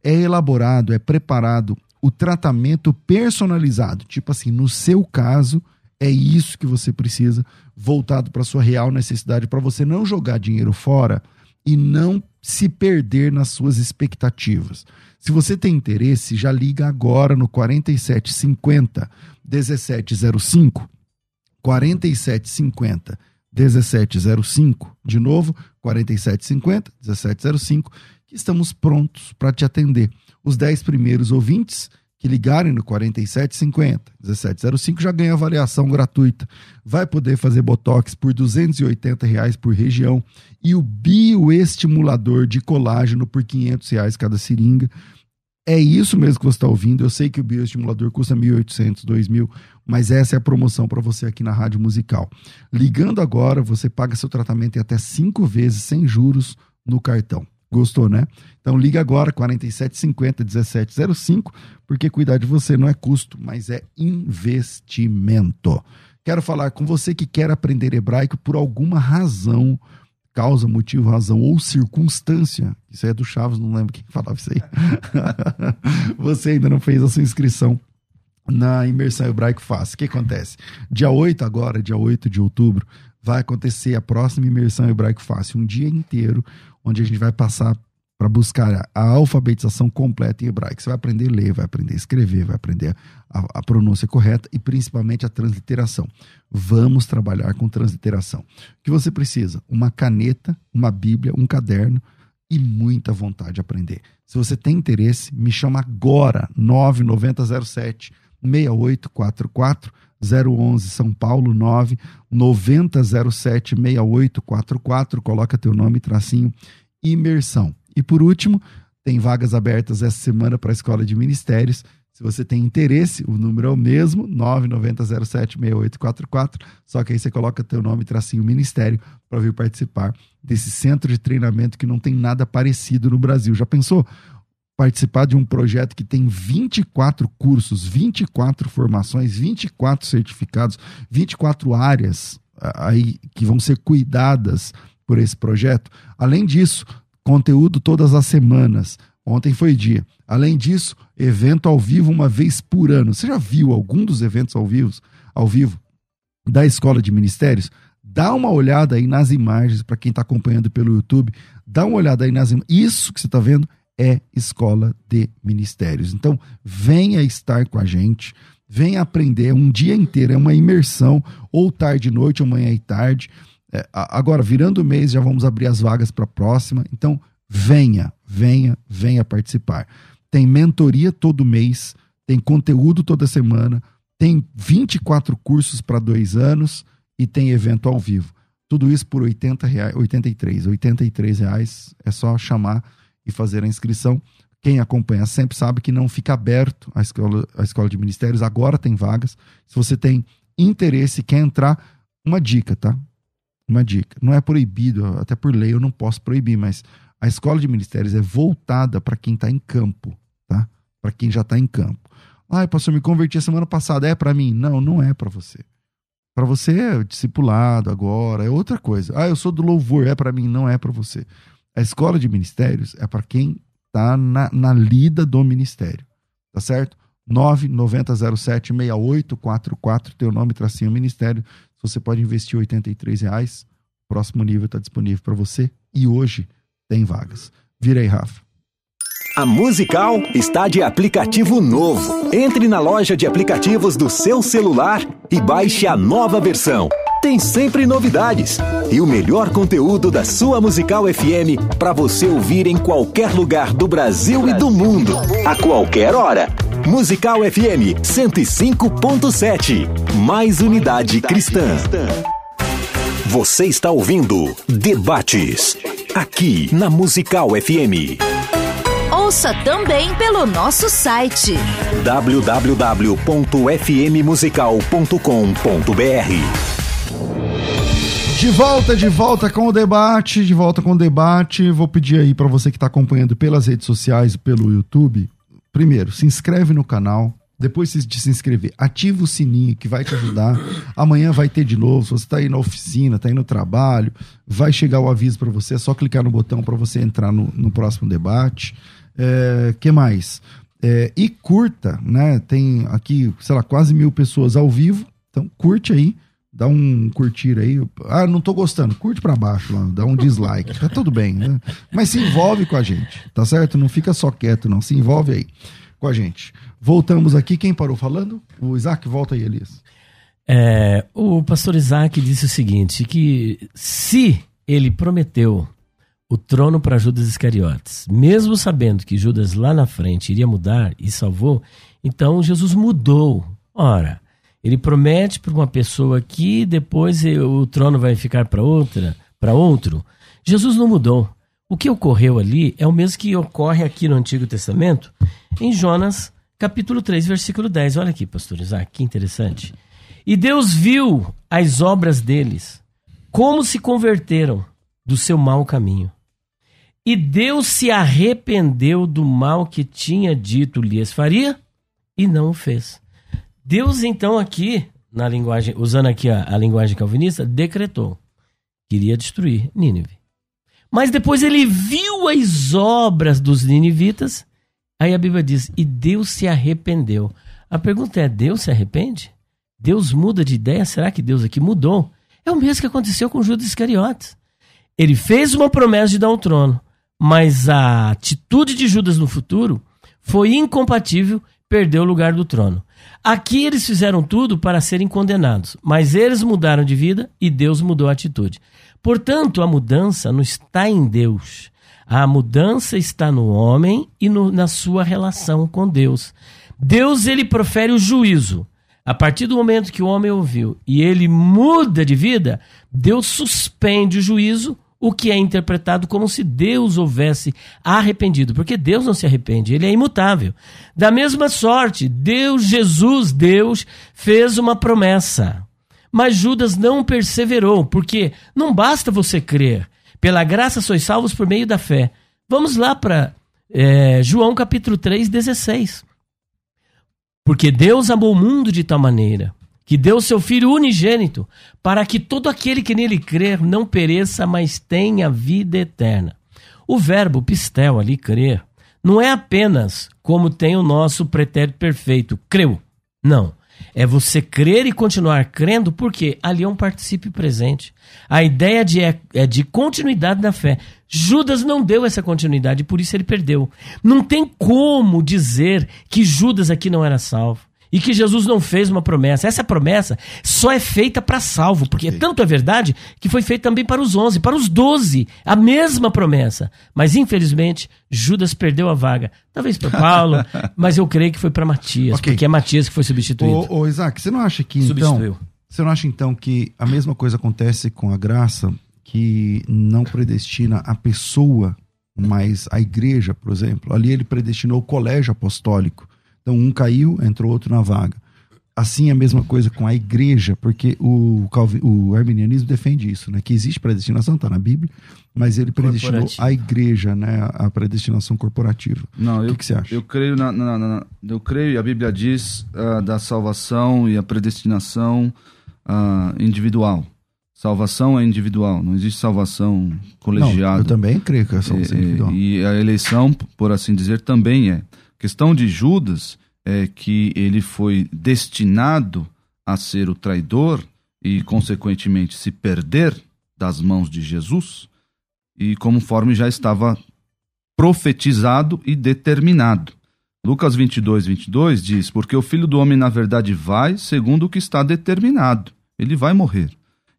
é elaborado, é preparado o tratamento personalizado. Tipo assim, no seu caso, é isso que você precisa, voltado para sua real necessidade, para você não jogar dinheiro fora e não se perder nas suas expectativas. Se você tem interesse, já liga agora no 4750 1705 4750 1705, de novo, 4750 1705, que estamos prontos para te atender. Os 10 primeiros ouvintes que ligarem no 4750 1705 já ganham avaliação gratuita. Vai poder fazer botox por 280 reais por região e o bioestimulador de colágeno por 500 reais cada seringa. É isso mesmo que você está ouvindo. Eu sei que o bioestimulador custa 1.800, 2.000, mas essa é a promoção para você aqui na Rádio Musical. Ligando agora, você paga seu tratamento em até cinco vezes sem juros no cartão. Gostou, né? Então liga agora, 4750 1705, porque cuidar de você não é custo, mas é investimento. Quero falar com você que quer aprender hebraico por alguma razão, causa, motivo, razão ou circunstância. Isso aí é do Chaves, não lembro quem falava isso aí. você ainda não fez a sua inscrição na imersão hebraico fácil. O que acontece? Dia 8 agora, dia 8 de outubro, vai acontecer a próxima imersão hebraico fácil, um dia inteiro onde a gente vai passar para buscar a alfabetização completa em hebraico. Você vai aprender a ler, vai aprender a escrever, vai aprender a, a, pronúncia correta e principalmente a transliteração. Vamos trabalhar com transliteração. O que você precisa? Uma caneta, uma bíblia, um caderno e muita vontade de aprender. Se você tem interesse, me chama agora, 9907 6844 011 São Paulo 9 9007 6844. Coloca teu nome, tracinho, imersão. E por último, tem vagas abertas essa semana para a Escola de Ministérios. Se você tem interesse, o número é o mesmo, 99076844, só que aí você coloca teu nome, tracinho ministério, para vir participar desse centro de treinamento que não tem nada parecido no Brasil. Já pensou? Participar de um projeto que tem 24 cursos, 24 formações, 24 certificados, 24 áreas aí que vão ser cuidadas por esse projeto. Além disso, conteúdo todas as semanas. Ontem foi dia. Além disso, evento ao vivo uma vez por ano. Você já viu algum dos eventos ao vivo, ao vivo da Escola de Ministérios? Dá uma olhada aí nas imagens para quem está acompanhando pelo YouTube. Dá uma olhada aí nas imagens. Isso que você está vendo é escola de ministérios. Então, venha estar com a gente, venha aprender um dia inteiro, é uma imersão, ou tarde e noite, ou manhã e tarde. É, agora, virando o mês, já vamos abrir as vagas para a próxima. Então, venha, venha, venha participar. Tem mentoria todo mês, tem conteúdo toda semana, tem 24 cursos para dois anos e tem evento ao vivo. Tudo isso por 80 reais, 83, 83 reais. É só chamar e fazer a inscrição. Quem acompanha sempre sabe que não fica aberto a escola, a escola de ministérios, agora tem vagas. Se você tem interesse e quer entrar, uma dica, tá? Uma dica. Não é proibido, até por lei eu não posso proibir, mas a escola de ministérios é voltada para quem está em campo, tá? Para quem já está em campo. Ah, pastor, me converti a semana passada, é para mim? Não, não é para você. Para você é discipulado agora, é outra coisa. Ah, eu sou do louvor, é para mim, não é para você. A escola de ministérios é para quem está na, na lida do ministério. Tá certo? 990076844, teu nome, tracinho ministério. Você pode investir R$ reais. O próximo nível está disponível para você e hoje tem vagas. Vira aí, Rafa. A Musical está de aplicativo novo. Entre na loja de aplicativos do seu celular e baixe a nova versão. Tem sempre novidades e o melhor conteúdo da sua Musical FM para você ouvir em qualquer lugar do Brasil e do mundo, a qualquer hora. Musical FM 105.7. Mais unidade cristã. Você está ouvindo Debates aqui na Musical FM. Ouça também pelo nosso site www.fmmusical.com.br. De volta, de volta com o debate, de volta com o debate. Vou pedir aí para você que está acompanhando pelas redes sociais, pelo YouTube, primeiro, se inscreve no canal, depois de se inscrever, ativa o sininho que vai te ajudar. Amanhã vai ter de novo. Se você está aí na oficina, está aí no trabalho, vai chegar o aviso para você. É só clicar no botão para você entrar no, no próximo debate. É, que mais? É, e curta, né? Tem aqui, sei lá, quase mil pessoas ao vivo. Então curte aí, dá um curtir aí. Ah, não tô gostando, curte para baixo, lá, dá um dislike. Tá tudo bem, né? Mas se envolve com a gente, tá certo? Não fica só quieto, não. Se envolve aí com a gente. Voltamos aqui. Quem parou falando? O Isaac, volta aí, Elias. É, o pastor Isaac disse o seguinte: que se ele prometeu o trono para Judas Iscariotes, mesmo sabendo que Judas lá na frente iria mudar e salvou, então Jesus mudou. Ora, ele promete para uma pessoa que depois o trono vai ficar para outra, para outro. Jesus não mudou. O que ocorreu ali é o mesmo que ocorre aqui no Antigo Testamento, em Jonas, capítulo 3, versículo 10. Olha aqui, pastor Isaac, que interessante. E Deus viu as obras deles, como se converteram do seu mau caminho. E Deus se arrependeu do mal que tinha dito lhes faria e não o fez. Deus, então, aqui, na linguagem, usando aqui a, a linguagem calvinista, decretou que iria destruir Nínive. Mas depois ele viu as obras dos ninivitas. Aí a Bíblia diz: e Deus se arrependeu. A pergunta é: Deus se arrepende? Deus muda de ideia? Será que Deus aqui mudou? É o mesmo que aconteceu com Judas Iscariotes. Ele fez uma promessa de dar um trono mas a atitude de Judas no futuro foi incompatível, perdeu o lugar do trono. Aqui eles fizeram tudo para serem condenados, mas eles mudaram de vida e Deus mudou a atitude. Portanto, a mudança não está em Deus. A mudança está no homem e no, na sua relação com Deus. Deus ele profere o juízo. A partir do momento que o homem ouviu e ele muda de vida, Deus suspende o juízo o que é interpretado como se Deus houvesse arrependido, porque Deus não se arrepende, ele é imutável. Da mesma sorte, Deus, Jesus, Deus, fez uma promessa. Mas Judas não perseverou, porque não basta você crer. Pela graça sois salvos por meio da fé. Vamos lá para é, João capítulo 3, 16. Porque Deus amou o mundo de tal maneira que deu seu Filho unigênito, para que todo aquele que nele crer não pereça, mas tenha vida eterna. O verbo pistel ali, crer, não é apenas como tem o nosso pretérito perfeito, creu. Não. É você crer e continuar crendo, porque ali é um particípio presente. A ideia de, é, é de continuidade na fé. Judas não deu essa continuidade, por isso ele perdeu. Não tem como dizer que Judas aqui não era salvo e que Jesus não fez uma promessa. Essa promessa só é feita para salvo, porque okay. tanto é verdade que foi feita também para os onze, para os doze, a mesma promessa. Mas infelizmente Judas perdeu a vaga. Talvez para Paulo, mas eu creio que foi para Matias, okay. porque é Matias que foi substituído. Ô, ô, Isaac, você não acha que então, você não acha então que a mesma coisa acontece com a graça que não predestina a pessoa, mas a igreja, por exemplo? Ali ele predestinou o colégio apostólico então um caiu, entrou outro na vaga. Assim é a mesma coisa com a igreja, porque o, Calvin, o arminianismo defende isso, né? Que existe predestinação, está na Bíblia, mas ele predestinou a igreja, né? A predestinação corporativa. Não, o eu, que, que, você acha? Eu creio, na, na, na, eu creio, e a Bíblia diz uh, da salvação e a predestinação uh, individual. Salvação é individual, não existe salvação colegiada. Não, eu também creio que é salvação individual. E a eleição, por assim dizer, também é questão de Judas é que ele foi destinado a ser o traidor e, consequentemente, se perder das mãos de Jesus, e conforme já estava profetizado e determinado. Lucas 22, 22 diz: Porque o filho do homem, na verdade, vai segundo o que está determinado. Ele vai morrer.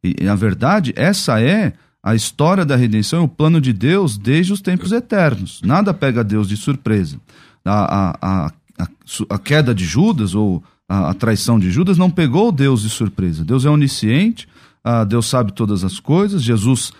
E, na verdade, essa é a história da redenção, o plano de Deus desde os tempos eternos. Nada pega Deus de surpresa. A, a, a, a queda de Judas, ou a, traição de Judas, não pegou Deus de surpresa. Deus é onisciente, Deus sabe todas as coisas, Jesus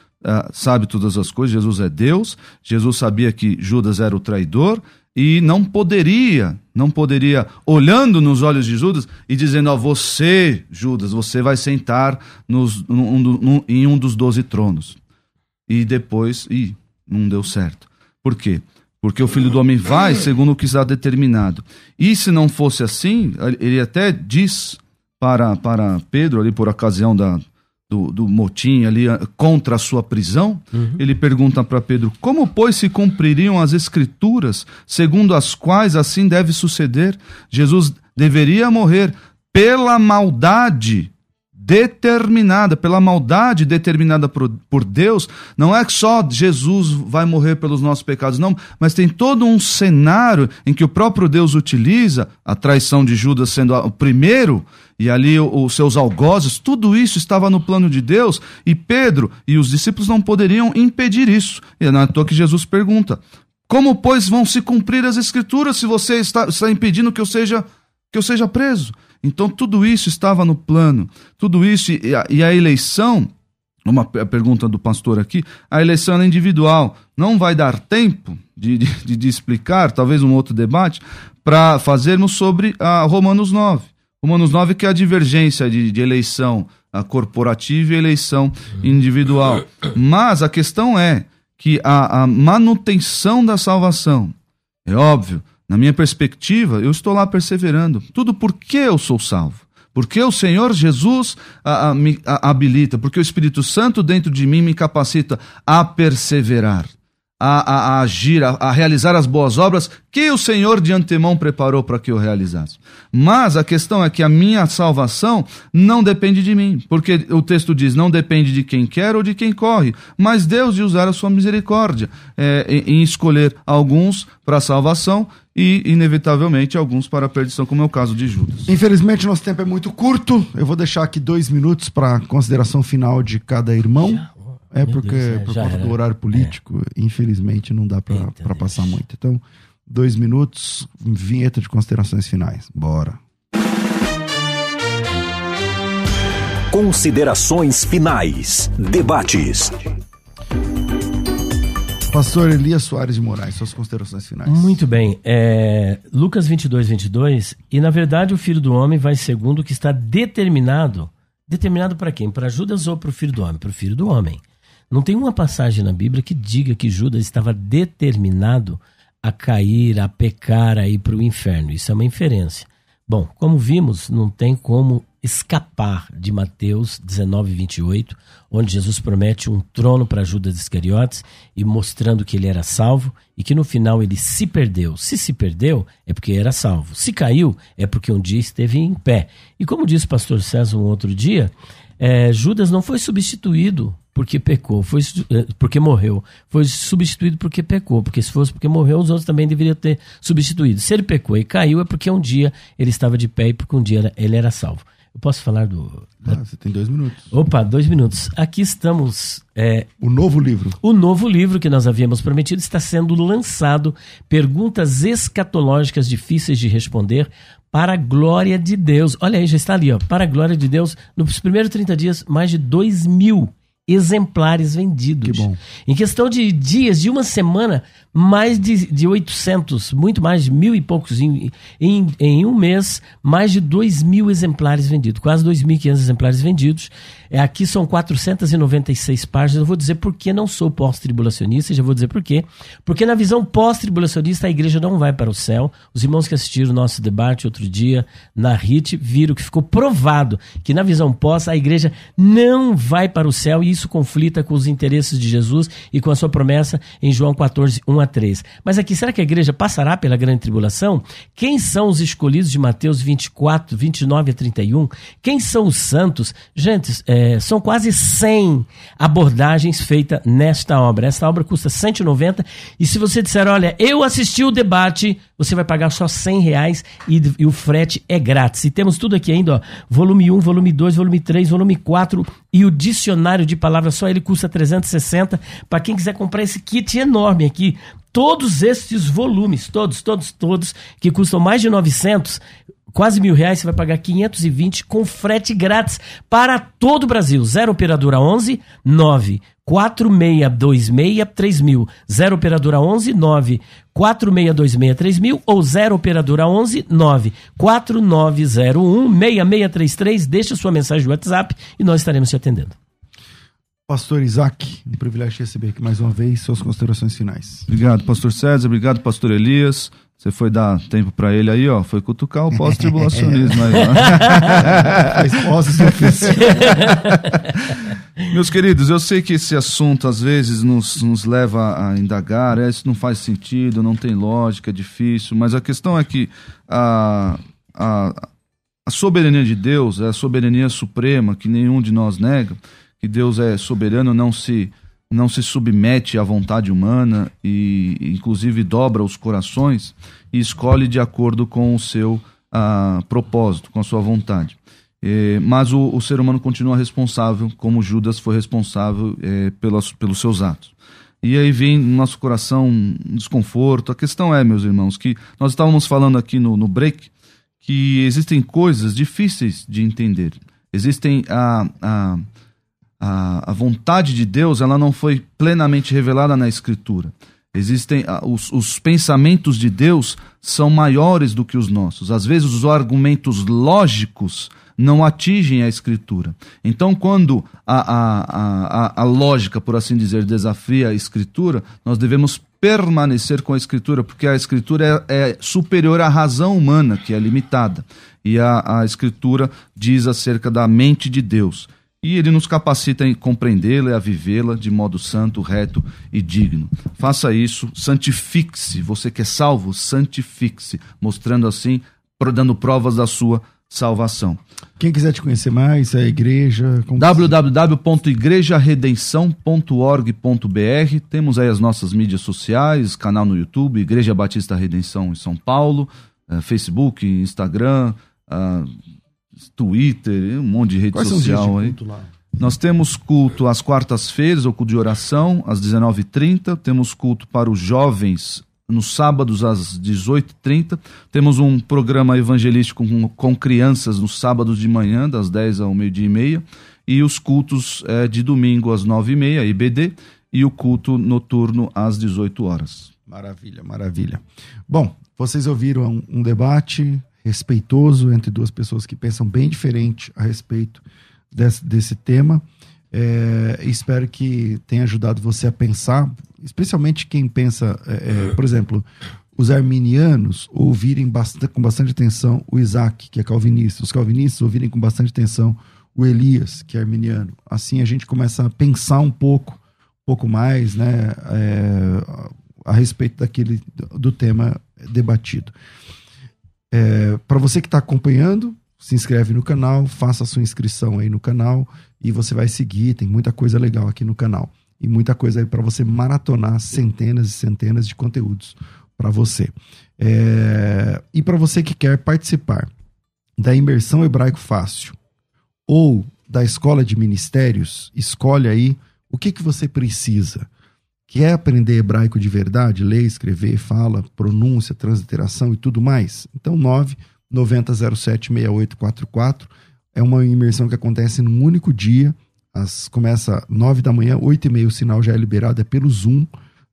sabe todas as coisas, Jesus é Deus, Jesus sabia que Judas era o traidor, e não poderia, não poderia, olhando nos olhos de Judas e dizendo: Ó, você, Judas, você vai sentar nos, num, num, em um dos doze tronos. E depois, e não deu certo. Por quê? Porque o filho do homem vai segundo o que está determinado. E se não fosse assim, ele até diz para, para Pedro, ali por ocasião da, do, do motim ali ah, contra a sua prisão, uhum. ele pergunta para Pedro: Como, pois, se cumpririam as escrituras, segundo as quais assim deve suceder? Jesus deveria morrer pela maldade determinada, pela maldade determinada por, por, Deus, não é que só Jesus vai morrer pelos nossos pecados, não, mas tem todo um cenário em que o próprio Deus utiliza a traição de Judas sendo o primeiro e ali os seus algozes, tudo isso estava no plano de Deus e Pedro e os discípulos não poderiam impedir isso. E não é à toa que Jesus pergunta: Como, pois, vão se cumprir as escrituras se você está, está impedindo que eu seja que eu seja preso? Então tudo isso estava no plano, tudo isso e a, e a eleição, uma pergunta do pastor aqui, a eleição é individual, não vai dar tempo de, de, de explicar, talvez um outro debate, para fazermos sobre a Romanos 9. Romanos 9, que é a divergência de, de eleição corporativa e eleição individual. Mas a questão é que a, a manutenção da salvação, é óbvio, na minha perspectiva, eu estou lá perseverando. Tudo porque eu sou salvo. Porque o Senhor Jesus a, a, me a, habilita, porque o Espírito Santo dentro de mim me capacita a perseverar a, agir, a, realizar as boas obras que o Senhor de antemão preparou para que eu realizasse. Mas a questão é que a minha salvação não depende de mim, porque o texto diz: não depende de quem quer ou de quem corre, mas Deus de usar a sua misericórdia é, em escolher alguns para a salvação e, inevitavelmente, alguns para a perdição, como é o caso de Judas. Infelizmente, nosso tempo é muito curto. Eu vou deixar aqui dois minutos para consideração final de cada irmão. É porque, Deus, é, por conta do horário político, é. infelizmente não dá para passar muito. Então, dois minutos, vinheta de considerações finais. Bora. Considerações finais. Debates. Pastor Elias Soares de Moraes, suas considerações finais. Muito bem. É, Lucas 22, 22. E na verdade o filho do homem vai segundo o que está determinado. Determinado para quem? Para Judas ou para o filho do homem? Para o filho do homem. Não tem uma passagem na Bíblia que diga que Judas estava determinado a cair, a pecar, a ir para o inferno. Isso é uma inferência. Bom, como vimos, não tem como escapar de Mateus 19, 28, onde Jesus promete um trono para Judas Iscariotes e mostrando que ele era salvo e que no final ele se perdeu. Se se perdeu, é porque era salvo. Se caiu, é porque um dia esteve em pé. E como disse o pastor César um outro dia, é, Judas não foi substituído porque pecou, foi eh, porque morreu, foi substituído porque pecou, porque se fosse porque morreu, os outros também deveriam ter substituído. Se ele pecou e caiu, é porque um dia ele estava de pé e porque um dia ele era salvo. Eu posso falar do. Ah, você tem dois minutos. Opa, dois minutos. Aqui estamos. É, o novo livro. O novo livro que nós havíamos prometido está sendo lançado. Perguntas escatológicas difíceis de responder para a glória de Deus. Olha aí, já está ali, ó. Para a glória de Deus. Nos primeiros 30 dias, mais de 2 mil exemplares vendidos. Que. Em questão de dias, de uma semana, mais de, de 800, muito mais de mil e poucos. Em, em, em um mês, mais de 2 mil exemplares vendidos, quase 2.500 exemplares vendidos. É, aqui são 496 páginas. Eu vou dizer por que não sou pós-tribulacionista, já vou dizer por quê. Porque na visão pós-tribulacionista, a igreja não vai para o céu. Os irmãos que assistiram o nosso debate outro dia na RIT viram que ficou provado que na visão pós, a igreja não vai para o céu e isso conflita com os interesses de Jesus e com a sua promessa em João 14, 1 a 3. Mas aqui, será que a igreja passará pela grande tribulação? Quem são os escolhidos de Mateus 24, 29 a 31? Quem são os santos? Gente, é, é, são quase 100 abordagens feitas nesta obra. Esta obra custa 190 e se você disser, olha, eu assisti o debate, você vai pagar só 100 reais e, e o frete é grátis. E temos tudo aqui ainda, ó, volume 1, volume 2, volume 3, volume 4 e o dicionário de palavras só ele custa 360. Para quem quiser comprar esse kit enorme aqui, todos estes volumes, todos, todos, todos, que custam mais de 900, quase mil reais, você vai pagar 520 com frete grátis para todo o Brasil. 0 operadora 11 9 4626 3000. 0 operadora 11 9 4626 3000 ou 0 operadora 11 9 4901 6633. Deixe sua mensagem no WhatsApp e nós estaremos te atendendo. Pastor Isaac, um privilégio receber aqui mais uma vez suas considerações finais. Obrigado, pastor César, obrigado, pastor Elias. Você foi dar tempo para ele aí, ó. Foi cutucar o pós-tribulacionismo aí, ó. Pós Meus queridos, eu sei que esse assunto às vezes nos, nos leva a indagar, é, isso não faz sentido, não tem lógica, é difícil, mas a questão é que a, a, a soberania de Deus é a soberania suprema que nenhum de nós nega que Deus é soberano, não se não se submete à vontade humana e inclusive dobra os corações e escolhe de acordo com o seu uh, propósito, com a sua vontade. Mas o, o, ser humano continua responsável, como Judas foi responsável é, pelos, pelos seus atos. E aí vem no nosso coração um desconforto. A questão é, meus irmãos, que nós estávamos falando aqui no, no break que existem coisas difíceis de entender. Existem a, a a, a vontade de Deus ela não foi plenamente revelada na Escritura. Existem os, os, pensamentos de Deus são maiores do que os nossos. Às vezes os argumentos lógicos não atingem a Escritura. Então, quando a, a, a, a lógica, por assim dizer, desafia a Escritura, nós devemos permanecer com a Escritura, porque a Escritura é, é superior à razão humana, que é limitada. E a, a Escritura diz acerca da mente de Deus e ele nos capacita a compreendê-la e a vivê-la de modo santo, reto e digno. Faça isso, santifique-se. Você que é salvo, santifique-se, mostrando assim, dando provas da sua salvação. Quem quiser te conhecer mais, é a igreja. www.igrejaredenção.org.br. Temos aí as nossas mídias sociais, canal no YouTube, Igreja Batista Redenção em São Paulo, eh, Facebook, Instagram. Uh, Twitter, um monte de rede Quais social aí. Nós temos culto às quartas-feiras, o culto de oração, às 19h30. Temos culto para os jovens nos sábados às 18h30. Temos um programa evangelístico com, com, crianças nos sábados de manhã, das 10 ao meio-dia e meia. E os cultos é, de domingo às 9h30, IBD. E o culto noturno às 18 horas. Maravilha, maravilha. Bom, vocês ouviram um debate respeitoso entre duas pessoas que pensam bem diferente a respeito desse, desse tema. É, espero que tenha ajudado você a pensar, especialmente quem pensa, é, é, por exemplo, os arminianos ouvirem bastante, com bastante atenção o Isaac, que é calvinista, os calvinistas ouvirem com bastante atenção o Elias, que é arminiano. Assim a gente começa a pensar um pouco, um pouco mais, né, é, a respeito daquele do tema debatido. É, para você que está acompanhando, se inscreve no canal, faça a sua inscrição aí no canal e você vai seguir. Tem muita coisa legal aqui no canal e muita coisa aí para você maratonar centenas e centenas de conteúdos para você. É, e para você que quer participar da imersão hebraico fácil ou da escola de ministérios, escolhe aí o que, que você precisa. Quer aprender hebraico de verdade? Ler, escrever, fala, pronúncia, transliteração e tudo mais? Então, 9 90076844 é uma imersão que acontece num único dia. As, começa 9 da manhã, 8 e meia o sinal já é liberado, é pelo Zoom,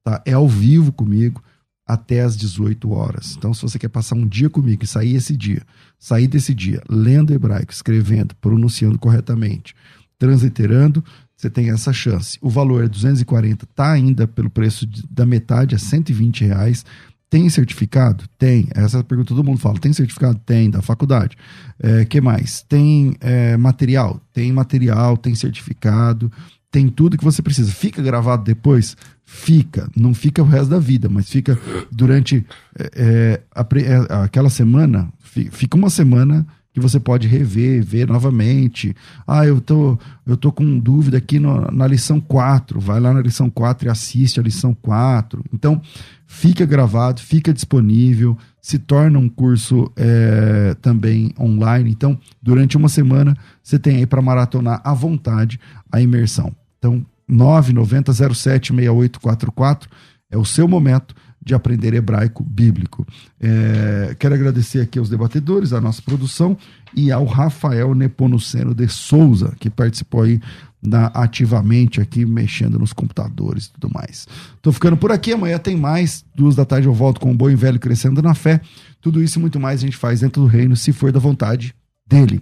tá? É ao vivo comigo até às 18 horas. Então, se você quer passar um dia comigo e sair esse dia, sair desse dia lendo hebraico, escrevendo, pronunciando corretamente, transliterando, você tem essa chance. O valor é 240, tá ainda pelo preço de, da metade, é 120 reais. Tem certificado? Tem. Essa é a pergunta todo mundo fala. Tem certificado? Tem, da faculdade. É, que mais? Tem é, material? Tem material, tem certificado, tem tudo que você precisa. Fica gravado depois? Fica. Não fica o resto da vida, mas fica durante é, é a, é, aquela semana, fica uma semana que você pode rever, ver novamente. Ah, eu tô, eu tô com dúvida aqui no, na lição 4. Vai lá na lição 4 e assiste a lição 4. Então, fica gravado, fica disponível, se torna um curso é, também online. Então, durante uma semana, você tem aí para maratonar à vontade a imersão. Então, 990 07 6844 é o seu momento de aprender hebraico bíblico. É, quero agradecer aqui aos debatedores, à nossa produção e ao Rafael Neponuceno de Souza, que participou aí da, ativamente aqui, mexendo nos computadores e tudo mais. Tô ficando por aqui, amanhã tem mais, duas da tarde eu volto com o Bom e Velho Crescendo na Fé. Tudo isso e muito mais a gente faz dentro do reino, se for da vontade dele.